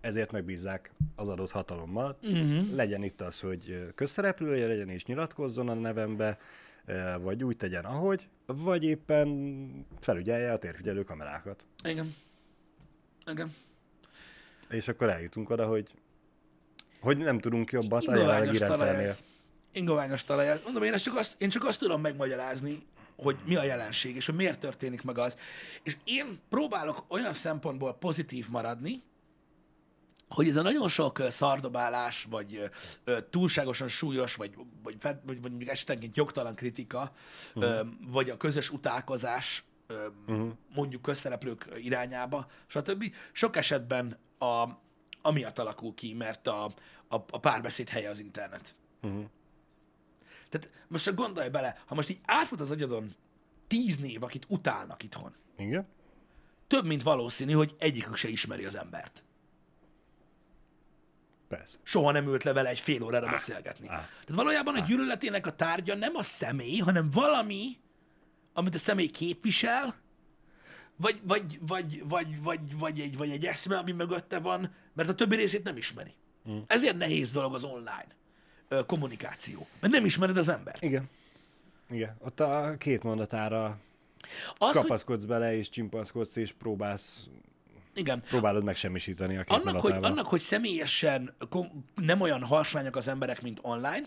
[SPEAKER 1] ezért megbízzák az adott hatalommal. Uh-huh. Legyen itt az, hogy közszereplője legyen és nyilatkozzon a nevembe, ö, vagy úgy tegyen, ahogy, vagy éppen felügyelje a térfigyelő kamerákat.
[SPEAKER 2] Igen. Igen.
[SPEAKER 1] És akkor eljutunk oda, hogy hogy nem tudunk jobbat a jelenlegi rendszernél.
[SPEAKER 2] ez. Ingoványos talaj ez. Mondom, én, ezt csak azt, én csak azt tudom megmagyarázni, hogy mi a jelenség, és hogy miért történik meg az. És én próbálok olyan szempontból pozitív maradni, hogy ez a nagyon sok ö, szardobálás, vagy ö, ö, túlságosan súlyos, vagy, vagy, vagy, vagy mondjuk esetenként jogtalan kritika, uh-huh. vagy a közös utálkozás, ö, uh-huh. mondjuk közszereplők irányába, stb. Sok esetben a, amiatt alakul ki, mert a, a, a párbeszéd helye az internet.
[SPEAKER 1] Uh-huh.
[SPEAKER 2] Tehát most csak gondolj bele, ha most így átfut az agyadon tíz név, akit utálnak itthon,
[SPEAKER 1] Igen?
[SPEAKER 2] több mint valószínű, hogy egyikük se ismeri az embert.
[SPEAKER 1] Persze.
[SPEAKER 2] soha nem ült le vele egy fél órára beszélgetni. Tehát valójában a gyűlöletének a tárgya nem a személy, hanem valami, amit a személy képvisel, vagy, vagy, vagy, vagy, vagy, vagy, egy, vagy egy eszme, ami mögötte van, mert a többi részét nem ismeri. Ezért nehéz dolog az online kommunikáció, mert nem ismered az embert.
[SPEAKER 1] Igen. Igen. Ott a két mondatára
[SPEAKER 2] Az, hogy,
[SPEAKER 1] kapaszkodsz bele, és csimpaszkodsz, és próbálsz,
[SPEAKER 2] igen,
[SPEAKER 1] próbálod megsemmisíteni a két
[SPEAKER 2] annak hogy, annak, hogy személyesen nem olyan harsányak az emberek, mint online,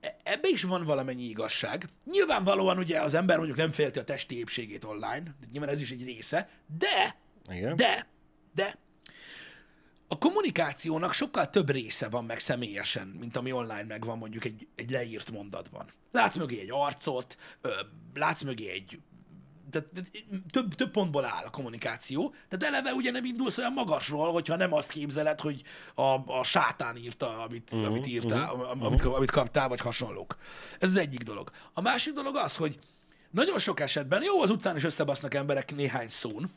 [SPEAKER 2] e- ebbe is van valamennyi igazság. Nyilvánvalóan ugye az ember mondjuk nem félti a testi épségét online, nyilván ez is egy része, de,
[SPEAKER 1] Igen?
[SPEAKER 2] de, de, a kommunikációnak sokkal több része van meg személyesen, mint ami online megvan mondjuk egy, egy leírt mondatban. Látsz mögé egy arcot, ö, látsz mögé egy tehát, tehát több, több pontból áll a kommunikáció, tehát eleve ugye nem indulsz olyan magasról, hogyha nem azt képzeled, hogy a, a sátán írta, amit, uh-huh, amit írtál, uh-huh, amit, amit kaptál, vagy hasonlók. Ez az egyik dolog. A másik dolog az, hogy nagyon sok esetben, jó, az utcán is összebasznak emberek néhány szón,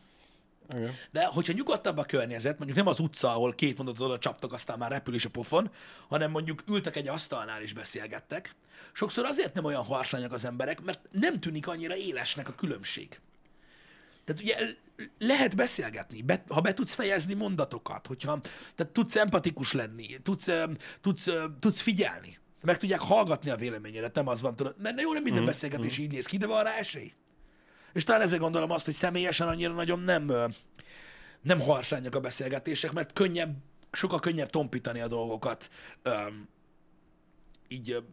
[SPEAKER 1] Igen.
[SPEAKER 2] de hogyha nyugodtabb a környezet, mondjuk nem az utca, ahol két mondatot oda csaptak, aztán már repül is a pofon, hanem mondjuk ültek egy asztalnál és beszélgettek, sokszor azért nem olyan harsányak az emberek, mert nem tűnik annyira élesnek a különbség. Tehát ugye lehet beszélgetni, be, ha be tudsz fejezni mondatokat, hogyha tehát tudsz empatikus lenni, tudsz, tudsz, tudsz figyelni, meg tudják hallgatni a véleményedet, nem az van, tudod, mert jó, nem minden beszélgetés így néz ki, de van rá esély. És talán ezért gondolom azt, hogy személyesen annyira nagyon nem, nem harsányak a beszélgetések, mert könnyebb, sokkal könnyebb tompítani a dolgokat így,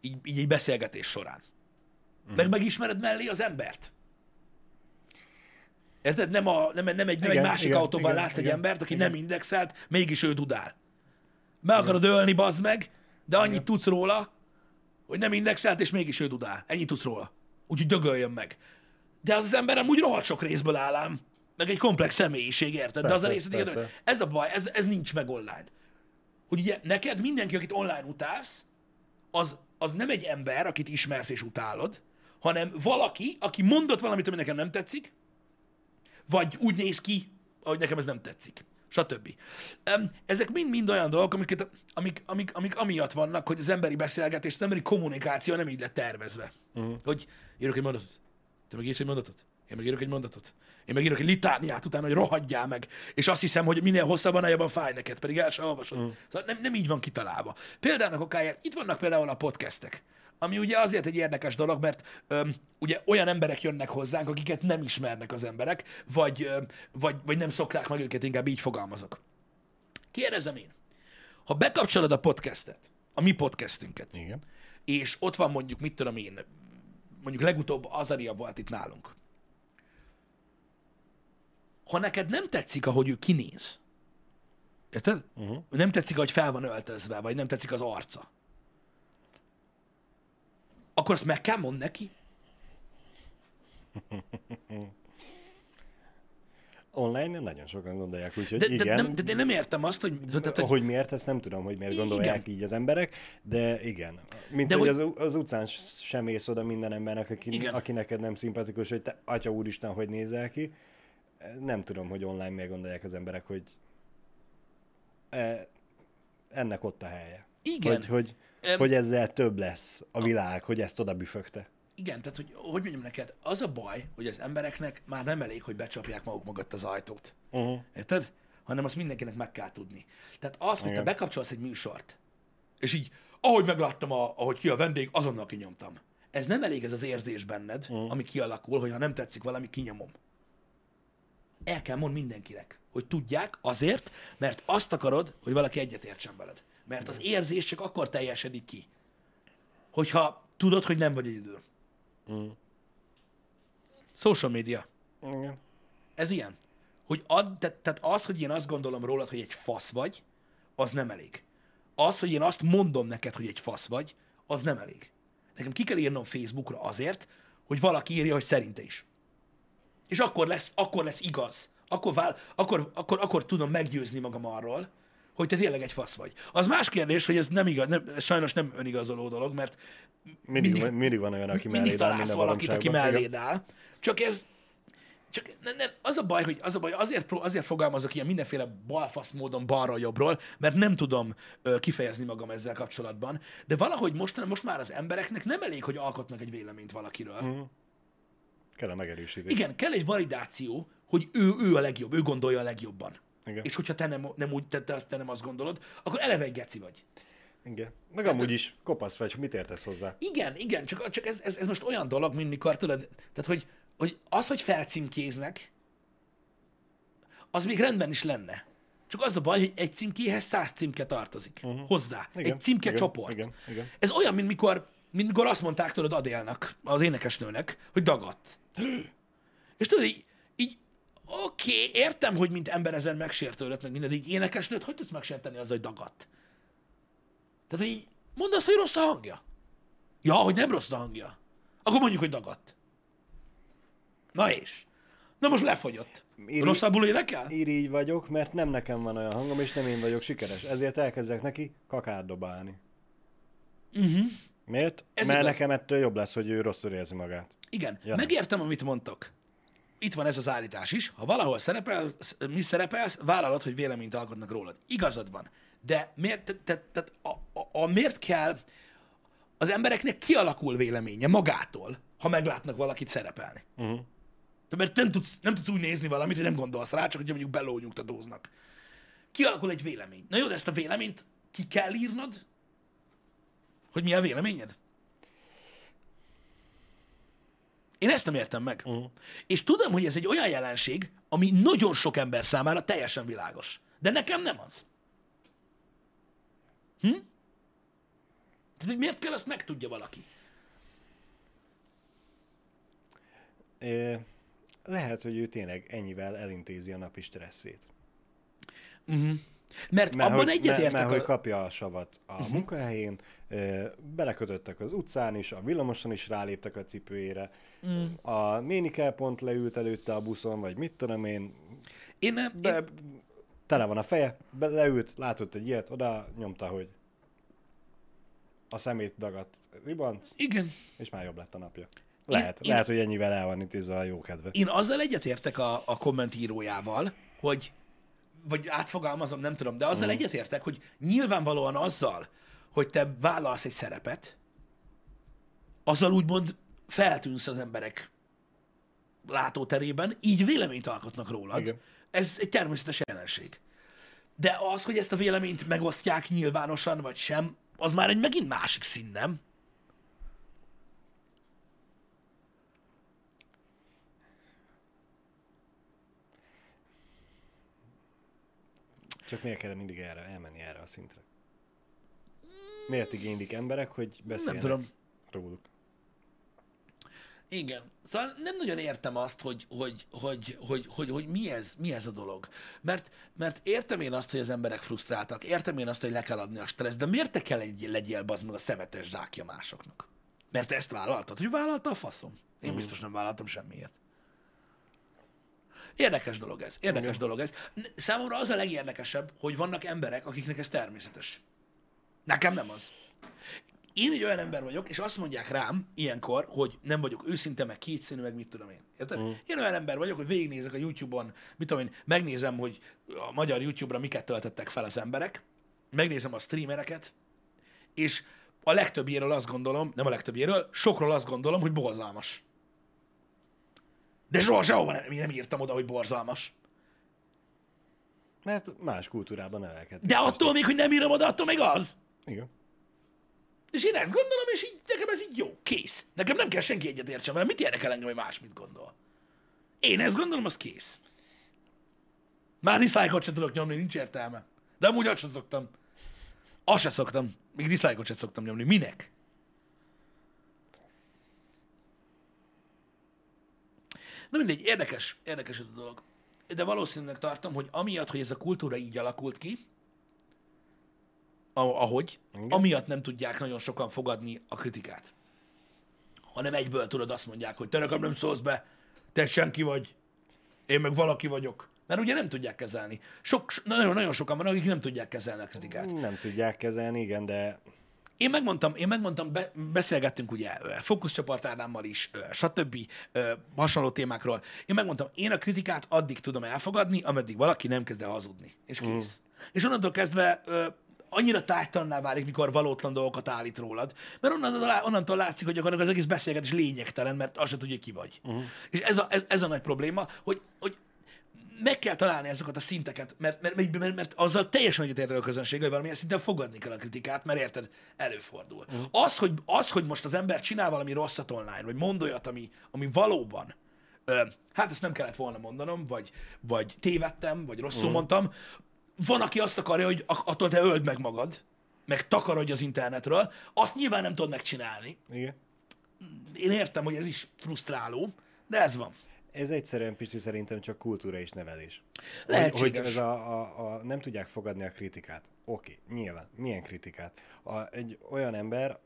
[SPEAKER 2] így, így egy beszélgetés során. Meg megismered mellé az embert. Érted? Nem, a, nem, nem, egy, nem egy
[SPEAKER 1] Igen,
[SPEAKER 2] másik
[SPEAKER 1] igen,
[SPEAKER 2] autóban
[SPEAKER 1] igen,
[SPEAKER 2] látsz egy
[SPEAKER 1] igen,
[SPEAKER 2] embert, aki
[SPEAKER 1] igen.
[SPEAKER 2] nem indexelt, mégis ő dudál. Meg akarod ölni, bazd meg, de annyit tudsz róla, hogy nem indexelt, és mégis ő dudál. Ennyit tudsz róla. Úgyhogy dögöljön meg. De az az ember amúgy rohadt sok részből áll ám. Meg egy komplex személyiség, érted? De az a
[SPEAKER 1] Persze,
[SPEAKER 2] részed, igen,
[SPEAKER 1] persze.
[SPEAKER 2] ez a baj, ez, ez nincs meg online. Hogy ugye neked mindenki, akit online utálsz, az, az nem egy ember, akit ismersz és utálod, hanem valaki, aki mondott valamit, ami nekem nem tetszik, vagy úgy néz ki, ahogy nekem ez nem tetszik. Stb. Ezek mind-mind olyan dolgok, amiket, amik, amik, amik amiatt vannak, hogy az emberi beszélgetés, az emberi kommunikáció nem így lett tervezve. Uh-huh. Hogy írok egy mondatot, te meg írsz egy mondatot, én meg írok egy mondatot, én meg írok egy litániát utána, hogy rohadjál meg, és azt hiszem, hogy minél hosszabban, jobban fáj neked, pedig el sem olvasod. Uh-huh. Szóval nem, nem így van kitalálva. Példának okáját, itt vannak például a podcastek, ami ugye azért egy érdekes dolog, mert öm, ugye olyan emberek jönnek hozzánk, akiket nem ismernek az emberek, vagy, öm, vagy, vagy nem szokták meg őket, inkább így fogalmazok. Kérdezem én, ha bekapcsolod a podcastet, a mi podcastünket,
[SPEAKER 1] Igen.
[SPEAKER 2] és ott van mondjuk, mit tudom én, mondjuk legutóbb Azaria volt itt nálunk. Ha neked nem tetszik, ahogy ő kinéz, érted?
[SPEAKER 1] Uh-huh.
[SPEAKER 2] Nem tetszik, ahogy fel van öltözve, vagy nem tetszik az arca, akkor azt meg kell mond neki.
[SPEAKER 1] Online nagyon sokan gondolják, úgyhogy
[SPEAKER 2] De, de,
[SPEAKER 1] igen.
[SPEAKER 2] nem, de, de nem értem azt, hogy... Tehát, hogy
[SPEAKER 1] hogy miért, ezt nem tudom, hogy miért gondolják
[SPEAKER 2] Igen.
[SPEAKER 1] így az emberek, de igen. Mint
[SPEAKER 2] De
[SPEAKER 1] de hogy,
[SPEAKER 2] hogy-
[SPEAKER 1] Az, az utcán sem ész oda minden embernek, aki,
[SPEAKER 2] Igen.
[SPEAKER 1] aki neked nem szimpatikus, hogy te, atya úristen, hogy nézel ki. Nem tudom, hogy online miért gondolják az emberek, hogy e, ennek ott a helye.
[SPEAKER 2] Igen.
[SPEAKER 1] Hogy, hogy,
[SPEAKER 2] Em-
[SPEAKER 1] hogy ezzel több lesz a világ, hogy ezt oda büfögte.
[SPEAKER 2] Igen, tehát hogy, hogy mondjam neked, az a baj, hogy az embereknek már nem elég, hogy becsapják maguk mögött az ajtót.
[SPEAKER 1] Uh-huh.
[SPEAKER 2] Érted? Hanem azt mindenkinek meg kell tudni. Tehát az, hogy te bekapcsolsz egy műsort, és így, ahogy megláttam, a, ahogy ki a vendég, azonnal kinyomtam. Ez nem elég ez az érzés benned, uh. ami kialakul, hogy ha nem tetszik valami, kinyomom. El kell mond mindenkinek, hogy tudják azért, mert azt akarod, hogy valaki egyetértsen veled. Mert az érzés csak akkor teljesedik ki, hogyha tudod, hogy nem vagy egyedül.
[SPEAKER 1] Mm.
[SPEAKER 2] Social media.
[SPEAKER 1] Igen.
[SPEAKER 2] Ez ilyen. Hogy ad, te, tehát az, hogy én azt gondolom rólad, hogy egy fasz vagy, az nem elég. Az, hogy én azt mondom neked, hogy egy fasz vagy, az nem elég. Nekem ki kell írnom Facebookra azért, hogy valaki írja, hogy szerinte is. És akkor lesz, akkor lesz igaz. Akkor, vál, akkor, akkor, akkor tudom meggyőzni magam arról, hogy te tényleg egy fasz vagy. Az más kérdés, hogy ez nem igaz, nem, sajnos nem önigazoló dolog, mert
[SPEAKER 1] Mindig,
[SPEAKER 2] Mindig-
[SPEAKER 1] mindig, van olyan, aki
[SPEAKER 2] mindig
[SPEAKER 1] melléd áll
[SPEAKER 2] valakit, aki melléd áll. Csak ez, csak ne, ne, az a baj, hogy az a baj, azért, azért fogalmazok ilyen mindenféle balfasz módon balra-jobbról, mert nem tudom ö, kifejezni magam ezzel kapcsolatban, de valahogy most, most már az embereknek nem elég, hogy alkotnak egy véleményt valakiről.
[SPEAKER 1] Mhm. Kell a megerősítés.
[SPEAKER 2] Igen, kell egy validáció, hogy ő, ő a legjobb, ő gondolja a legjobban.
[SPEAKER 1] Igen.
[SPEAKER 2] És hogyha te nem, nem úgy te, te, azt, te nem azt gondolod, akkor eleve egy geci vagy.
[SPEAKER 1] Igen. Meg amúgy is kopasz vagy, mit értesz hozzá?
[SPEAKER 2] Igen, igen, csak, csak ez, ez, ez most olyan dolog, mint mikor tudod, tehát hogy, hogy az, hogy felcímkéznek, az még rendben is lenne. Csak az a baj, hogy egy címkéhez száz címke tartozik uh-huh. hozzá.
[SPEAKER 1] Igen,
[SPEAKER 2] egy címke
[SPEAKER 1] igen,
[SPEAKER 2] csoport.
[SPEAKER 1] igen, igen.
[SPEAKER 2] Ez olyan, mint mikor, mint mikor azt mondták tudod Adélnak, az énekesnőnek, hogy dagadt. És tudod, így oké, okay, értem, hogy mint ember ezen megsértődött, meg minden, de így énekesnőt hogy tudsz megsérteni azzal, hogy dagadt? Tehát így mondd azt, hogy rossz a hangja. Ja, hogy nem rossz a hangja. Akkor mondjuk, hogy dagadt. Na és? Na most lefogyott.
[SPEAKER 1] Iri-
[SPEAKER 2] Rosszabbul énekel?
[SPEAKER 1] Irigy vagyok, mert nem nekem van olyan hangom, és nem én vagyok sikeres. Ezért elkezdek neki kakát dobálni.
[SPEAKER 2] Uh-huh.
[SPEAKER 1] Miért?
[SPEAKER 2] Ez
[SPEAKER 1] mert
[SPEAKER 2] igaz.
[SPEAKER 1] nekem ettől jobb lesz, hogy ő rosszul érzi magát.
[SPEAKER 2] Igen,
[SPEAKER 1] Ja,
[SPEAKER 2] megértem, amit mondtok. Itt van ez az állítás is. Ha valahol szerepelsz, mi szerepelsz, vállalod, hogy véleményt alkotnak rólad. Igazad van. De miért, te, te, te, a, a, a, miért kell az embereknek kialakul véleménye magától, ha meglátnak valakit szerepelni?
[SPEAKER 1] Uh-huh.
[SPEAKER 2] De mert nem tudsz, nem tudsz úgy nézni valamit, hogy nem gondolsz rá, csak hogy mondjuk belónyugtatóznak. Kialakul egy vélemény. Na jó, de ezt a véleményt ki kell írnod? Hogy mi a véleményed? Én ezt nem értem meg.
[SPEAKER 1] Uh-huh.
[SPEAKER 2] És tudom, hogy ez egy olyan jelenség, ami nagyon sok ember számára teljesen világos. De nekem nem az. Hm? Tehát, hogy miért kell, azt megtudja valaki.
[SPEAKER 1] É, lehet, hogy ő tényleg ennyivel elintézi a napi stresszét.
[SPEAKER 2] Mert,
[SPEAKER 1] Mert,
[SPEAKER 2] abban egyetértek.
[SPEAKER 1] mert, mert hogy kapja a savat a uh-huh. munkahelyén, belekötöttek az utcán is, a villamoson is ráléptek a cipőjére, mm. a nénikel pont leült előtte a buszon, vagy mit tudom én,
[SPEAKER 2] Én, nem-
[SPEAKER 1] be,
[SPEAKER 2] én,
[SPEAKER 1] tele van a feje, be, leült, látott egy ilyet, oda nyomta, hogy a szemét dagadt ribant,
[SPEAKER 2] igen.
[SPEAKER 1] és már jobb lett a napja. Lehet,
[SPEAKER 2] én-
[SPEAKER 1] lehet, hogy ennyivel el van intézve a jó kedve.
[SPEAKER 2] Én azzal egyetértek a, a kommentírójával, hogy, vagy átfogalmazom, nem tudom, de azzal mm. egyetértek, hogy nyilvánvalóan azzal, hogy te vállalsz egy szerepet, azzal úgymond feltűnsz az emberek látóterében, így véleményt alkotnak rólad.
[SPEAKER 1] Igen.
[SPEAKER 2] Ez egy természetes jelenség. De az, hogy ezt a véleményt megosztják nyilvánosan, vagy sem, az már egy megint másik szín, nem?
[SPEAKER 1] Csak miért kell mindig erre, elmenni erre a szintre? Miért igénylik emberek, hogy
[SPEAKER 2] Nem
[SPEAKER 1] beszéljenek
[SPEAKER 2] tudom.
[SPEAKER 1] róluk?
[SPEAKER 2] Igen. Szóval nem nagyon értem azt, hogy, hogy, hogy, hogy, hogy, hogy mi, ez, mi ez a dolog. Mert, mert értem én azt, hogy az emberek frusztráltak, értem én azt, hogy le kell adni a stressz, de miért te kell egy, legyél bazd meg a szemetes zsákja másoknak? Mert te ezt vállaltad? Hogy vállalta a faszom? Én biztos nem vállaltam semmiért. Érdekes dolog ez. Érdekes dolog ez. Számomra az a legérdekesebb, hogy vannak emberek, akiknek ez természetes. Nekem nem az. Én egy olyan ember vagyok, és azt mondják rám ilyenkor, hogy nem vagyok őszinte, meg kétszínű, meg mit tudom én. Érted? Mm. Én olyan ember vagyok, hogy végignézek a YouTube-on, mit tudom én, megnézem, hogy a magyar YouTube-ra miket töltöttek fel az emberek, megnézem a streamereket, és a legtöbbjéről azt gondolom, nem a legtöbbjéről, sokról azt gondolom, hogy borzalmas. De soha sehova nem, nem írtam oda, hogy borzalmas.
[SPEAKER 1] Mert más kultúrában nevelkedtek.
[SPEAKER 2] De attól még, hogy nem írom oda, attól még az.
[SPEAKER 1] Igen.
[SPEAKER 2] És én ezt gondolom, és így, nekem ez így jó, kész. Nekem nem kell senki egyet értsen vele, mit érdekel engem, hogy más mit gondol. Én ezt gondolom, az kész. Már dislike-ot sem tudok nyomni, nincs értelme. De amúgy azt sem szoktam. Azt sem szoktam. Még dislike-ot sem szoktam nyomni. Minek? Na mindegy, érdekes, érdekes ez a dolog. De valószínűleg tartom, hogy amiatt, hogy ez a kultúra így alakult ki, ahogy,
[SPEAKER 1] Igen.
[SPEAKER 2] amiatt nem tudják nagyon sokan fogadni a kritikát. Hanem egyből tudod azt mondják, hogy te nekem nem szólsz be, te senki vagy, én meg valaki vagyok. Mert ugye nem tudják kezelni. Sok, nagyon, nagyon sokan vannak, akik nem tudják kezelni a kritikát.
[SPEAKER 1] Nem tudják kezelni, igen, de
[SPEAKER 2] Én megmondtam, én megmondtam, be, beszélgettünk ugye fókuszcsoport Ádámmal is, stb. hasonló témákról. Én megmondtam, én a kritikát addig tudom elfogadni, ameddig valaki nem kezd el hazudni. És kész. Mm. És onnantól kezdve annyira tájtalanná válik, mikor valótlan dolgokat állít rólad, mert onnantól, onnantól látszik, hogy gyakorlatilag az egész beszélgetés lényegtelen, mert azt se tudja, ki vagy. Uh-huh. És ez a, ez, ez a nagy probléma, hogy, hogy meg kell találni ezeket a szinteket, mert, mert, mert, mert, mert azzal teljesen egyetértek a közönség, hogy valamilyen szinten fogadni kell a kritikát, mert érted, előfordul. Uh-huh. Az, hogy, az, hogy most az ember csinál valami rosszat online, vagy mond olyat, ami, ami valóban, ö, hát ezt nem kellett volna mondanom, vagy, vagy tévedtem, vagy rosszul uh-huh. mondtam, van, aki azt akarja, hogy attól te öld meg magad, meg takarodj az internetről, azt nyilván nem tudod megcsinálni.
[SPEAKER 1] igen.
[SPEAKER 2] Én értem, hogy ez is frusztráló, de ez van.
[SPEAKER 1] Ez egyszerűen, Pisti, szerintem csak kultúra és nevelés.
[SPEAKER 2] Lehetséges.
[SPEAKER 1] hogy ez a, a, a, nem tudják fogadni a kritikát. Oké, nyilván. Milyen kritikát? A, egy olyan ember,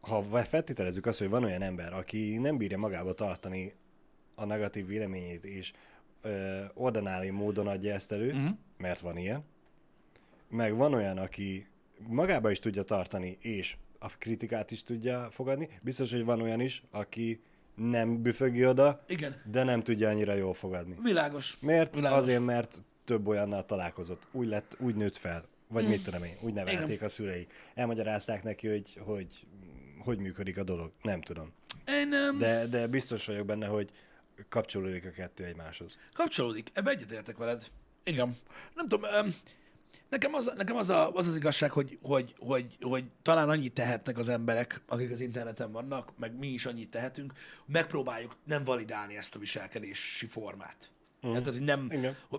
[SPEAKER 1] ha feltételezzük azt, hogy van olyan ember, aki nem bírja magába tartani a negatív véleményét, és ö, ordináli módon adja ezt elő, uh-huh. mert van ilyen, meg van olyan, aki magába is tudja tartani, és a kritikát is tudja fogadni. Biztos, hogy van olyan is, aki nem büfögi oda,
[SPEAKER 2] Igen,
[SPEAKER 1] de nem tudja annyira jól fogadni.
[SPEAKER 2] világos.
[SPEAKER 1] Miért?
[SPEAKER 2] Világos.
[SPEAKER 1] Azért, mert több olyannal találkozott. Úgy lett, úgy nőtt fel. Vagy mit tudom én, úgy nevelték
[SPEAKER 2] Igen.
[SPEAKER 1] a szülei. Elmagyarázták neki, hogy, hogy hogy működik a dolog. Nem tudom.
[SPEAKER 2] Én um, de...
[SPEAKER 1] De, de biztos vagyok benne, hogy kapcsolódik a kettő egymáshoz.
[SPEAKER 2] kapcsolódik. Ebbe egyetértek veled. Igen. Nem tudom, um, nekem, az, nekem az, a, az az igazság, hogy, hogy, hogy, hogy talán annyit tehetnek az emberek, akik az interneten vannak, meg mi is annyit tehetünk, megpróbáljuk nem validálni ezt a viselkedési formát. Mm. Tehát, hogy nem,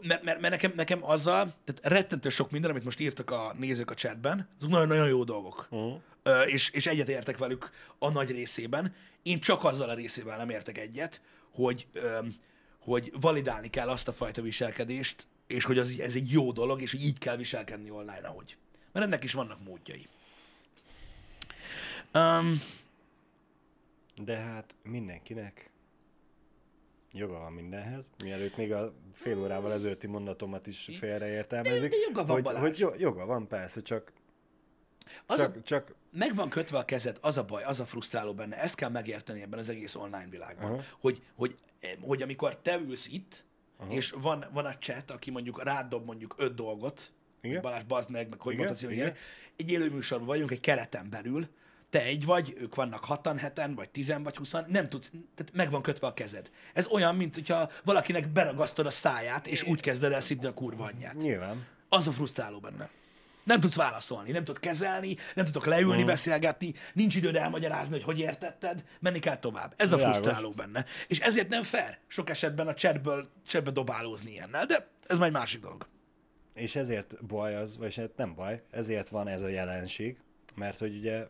[SPEAKER 2] mert, mert, mert nekem, nekem azzal, tehát rettentő sok minden, amit most írtak a nézők a chatben, azok nagyon-nagyon jó dolgok.
[SPEAKER 1] Uh-huh.
[SPEAKER 2] Ö, és, és egyet értek velük a nagy részében. Én csak azzal a részével nem értek egyet, hogy, hogy validálni kell azt a fajta viselkedést, és hogy az, ez egy jó dolog, és hogy így kell viselkedni online, ahogy. Mert ennek is vannak módjai. Um,
[SPEAKER 1] De hát mindenkinek joga van mindenhez. Mielőtt még a fél órával ezelőtti mondatomat is félreértelmezik.
[SPEAKER 2] De- de joga van,
[SPEAKER 1] hogy,
[SPEAKER 2] Balázs.
[SPEAKER 1] hogy jo- joga van, persze, csak,
[SPEAKER 2] az a,
[SPEAKER 1] csak, csak
[SPEAKER 2] meg van kötve a kezed, az a baj, az a frusztráló benne, ezt kell megérteni ebben az egész online világban,
[SPEAKER 1] Aha.
[SPEAKER 2] hogy, hogy, hogy amikor te ülsz itt, Aha. és van, van a chat, aki mondjuk rád dob mondjuk öt dolgot,
[SPEAKER 1] Igen.
[SPEAKER 2] Balázs, bazd meg, meg hogy mondhatsz, hogy egy élő műsorban vagyunk, egy kereten belül, te egy vagy, ők vannak hatan, heten, vagy tizen, vagy huszan, nem tudsz, tehát meg van kötve a kezed. Ez olyan, mint hogyha valakinek beragasztod a száját, és úgy kezded el szidni a kurva anyját.
[SPEAKER 1] nyilván.
[SPEAKER 2] Az a frusztráló benne. Nem tudsz válaszolni, nem tudod kezelni, nem tudok leülni, mm. beszélgetni, nincs időd elmagyarázni, hogy hogy értetted, menni kell tovább. Ez a
[SPEAKER 1] Világos.
[SPEAKER 2] frusztráló benne. És ezért nem fair sok esetben a chatből, chatbe dobálózni ilyennel, de ez már egy másik dolog.
[SPEAKER 1] És ezért baj az, vagy hát nem baj, ezért van ez a jelenség, Mert hogy ugye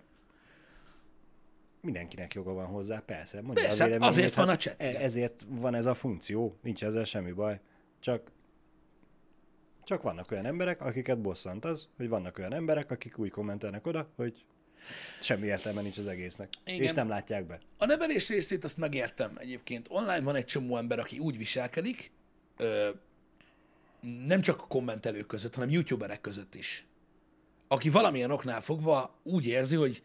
[SPEAKER 1] mindenkinek joga van hozzá, persze. Mondja
[SPEAKER 2] Persze,
[SPEAKER 1] a véleményét,
[SPEAKER 2] azért van a
[SPEAKER 1] hát
[SPEAKER 2] chat,
[SPEAKER 1] e-. Ezért van ez a funkció, nincs ezzel semmi baj. Csak csak vannak olyan emberek, akiket bosszant az, hogy vannak olyan emberek, akik úgy kommentelnek oda, hogy semmi értelme nincs az egésznek.
[SPEAKER 2] Igen.
[SPEAKER 1] És nem látják be.
[SPEAKER 2] A nevelés részét azt megértem egyébként. Online van egy csomó ember, aki úgy viselkedik, ö, nem csak a kommentelők között, hanem youtuberek között is. Aki valamilyen oknál fogva úgy érzi, hogy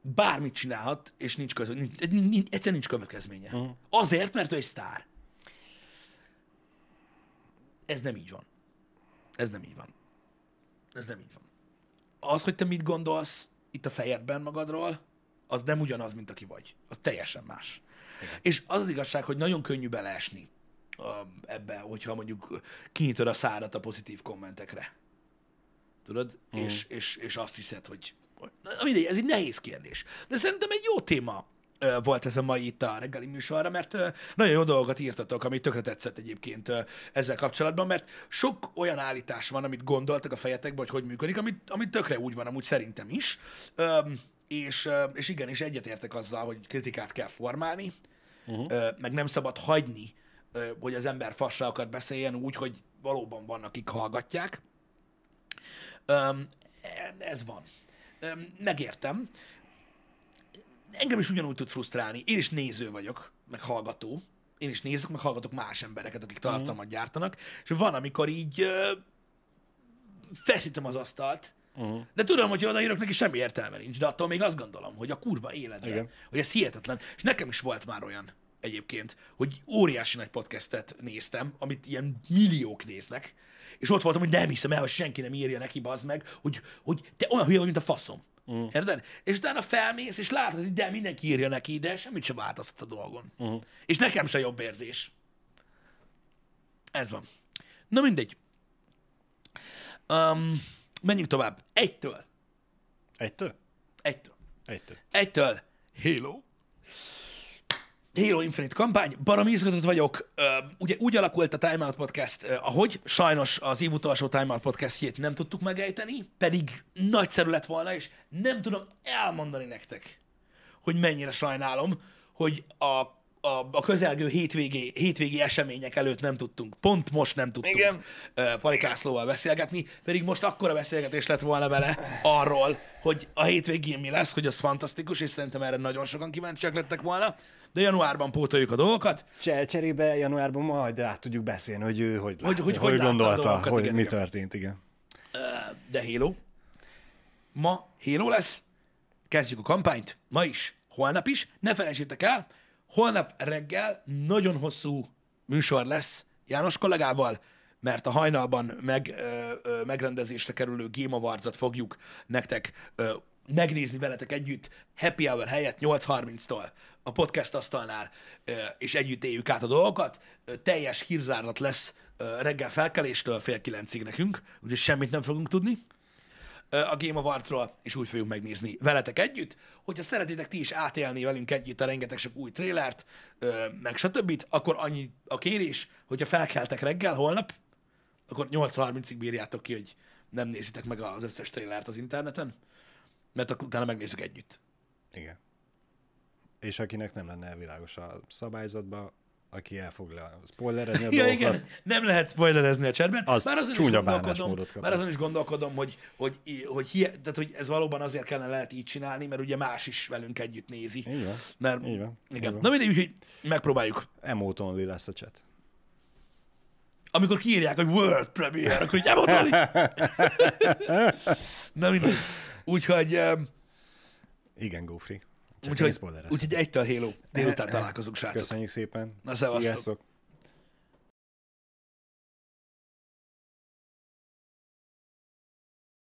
[SPEAKER 2] bármit csinálhat, és nincs, közö, nincs, nincs, nincs egyszerűen nincs következménye. Uh-huh. Azért, mert ő egy sztár. Ez nem így van. Ez nem így van. Ez nem így van. Az, hogy te mit gondolsz itt a fejedben magadról, az nem ugyanaz, mint aki vagy. Az teljesen más. Igen. És az az igazság, hogy nagyon könnyű beleesni uh, ebbe, hogyha mondjuk kinyitod a szárat a pozitív kommentekre. Tudod? Mm. És, és, és azt hiszed, hogy... mindegy, ez egy nehéz kérdés. De szerintem egy jó téma volt ez a mai itt a reggeli műsorra, mert nagyon jó dolgokat írtatok, ami tökre tetszett egyébként ezzel kapcsolatban, mert sok olyan állítás van, amit gondoltak a fejetekbe, hogy hogy működik, amit, amit tökre úgy van, amúgy szerintem is. És, és igen, és egyetértek azzal, hogy kritikát kell formálni, uh-huh. meg nem szabad hagyni, hogy az ember fasságokat beszéljen úgy, hogy valóban vannak, akik hallgatják. Öm, ez van. Megértem. Engem is ugyanúgy tud frusztrálni. Én is néző vagyok, meg hallgató. Én is nézek, meg hallgatok más embereket, akik tartalmat gyártanak. És van, amikor így ö, feszítem az asztalt, Uh-huh. De tudom, hogy odaírok, neki semmi értelme nincs, de attól még azt gondolom, hogy a kurva életben,
[SPEAKER 1] Igen.
[SPEAKER 2] hogy ez hihetetlen. És nekem is volt már olyan egyébként, hogy óriási nagy podcastet néztem, amit ilyen milliók néznek, és ott voltam, hogy nem hiszem el, hogy senki nem írja neki, bazd meg, hogy, hogy te olyan hülye vagy, mint a faszom. Uh-huh. Érted? És utána felmész, és látod, hogy de mindenki írja neki, de semmit sem változtat a dolgon. Uh-huh. És nekem se jobb érzés. Ez van. Na mindegy. Um, menjünk tovább. Egytől.
[SPEAKER 1] Egytől?
[SPEAKER 2] Egytől.
[SPEAKER 1] Egytől.
[SPEAKER 2] Egytől Halo. Halo Infinite kampány, baromi izgatott vagyok. Ugye úgy alakult a Time Out Podcast, ahogy sajnos az év utolsó Time Out Podcastjét nem tudtuk megejteni, pedig nagyszerű lett volna, és nem tudom elmondani nektek, hogy mennyire sajnálom, hogy a, a, a közelgő hétvégi, hétvégi események előtt nem tudtunk. Pont most nem tudtunk
[SPEAKER 1] Igen.
[SPEAKER 2] ö, Palik Lászlóval beszélgetni, pedig most akkora beszélgetés lett volna vele arról, hogy a hétvégén mi lesz, hogy az fantasztikus, és szerintem erre nagyon sokan kíváncsiak lettek volna, de januárban pótoljuk a dolgokat.
[SPEAKER 1] Cse- Cserébe januárban majd át tudjuk beszélni, hogy ő hogy, lát,
[SPEAKER 2] Hogy- hogy hogy
[SPEAKER 1] hogy
[SPEAKER 2] a
[SPEAKER 1] gondolta,
[SPEAKER 2] dolgokat,
[SPEAKER 1] hogy
[SPEAKER 2] igen,
[SPEAKER 1] mi
[SPEAKER 2] igen.
[SPEAKER 1] történt, igen.
[SPEAKER 2] de Halo. Ma Halo lesz, kezdjük a kampányt, ma is, holnap is. Ne felejtsétek el, holnap reggel nagyon hosszú műsor lesz János kollégával, mert a hajnalban meg, ö, ö, megrendezésre kerülő Game awards fogjuk nektek ö, megnézni veletek együtt happy hour helyett 8.30-tól a podcast asztalnál, és együtt éljük át a dolgokat. Teljes hírzárlat lesz reggel felkeléstől fél kilencig nekünk, úgyhogy semmit nem fogunk tudni a Game Awards-ról, és úgy fogjuk megnézni veletek együtt. Hogyha szeretitek ti is átélni velünk együtt a rengeteg sok új trélert, meg stb., akkor annyi a kérés, hogyha felkeltek reggel holnap, akkor 8.30-ig bírjátok ki, hogy nem nézitek meg az összes trélert az interneten, mert akkor utána megnézzük együtt.
[SPEAKER 1] Igen. És akinek nem lenne világos a szabályzatba, aki el fog le spoilerezni a
[SPEAKER 2] Ja,
[SPEAKER 1] dolgokat,
[SPEAKER 2] igen, nem lehet spoilerezni a chatben.
[SPEAKER 1] Az
[SPEAKER 2] bár azon
[SPEAKER 1] csúnya bánásmódot kap.
[SPEAKER 2] bár azon is gondolkodom, hogy, hogy, hogy, hi- tehát, hogy ez valóban azért kellene lehet így csinálni, mert ugye más is velünk együtt nézi.
[SPEAKER 1] Így van.
[SPEAKER 2] Mert,
[SPEAKER 1] Így van.
[SPEAKER 2] Igen.
[SPEAKER 1] Így van.
[SPEAKER 2] Na mindegy, úgyhogy megpróbáljuk.
[SPEAKER 1] Emote only lesz a chat.
[SPEAKER 2] Amikor kiírják, hogy World Premiere, akkor így emotolni. Na mindegy. Úgyhogy,
[SPEAKER 1] Igen, Gófri.
[SPEAKER 2] Úgyhogy, úgyhogy egytől Halo. Délután találkozunk, srácok.
[SPEAKER 1] Köszönjük szépen.
[SPEAKER 2] Na, szevasztok.
[SPEAKER 1] Sziasztok.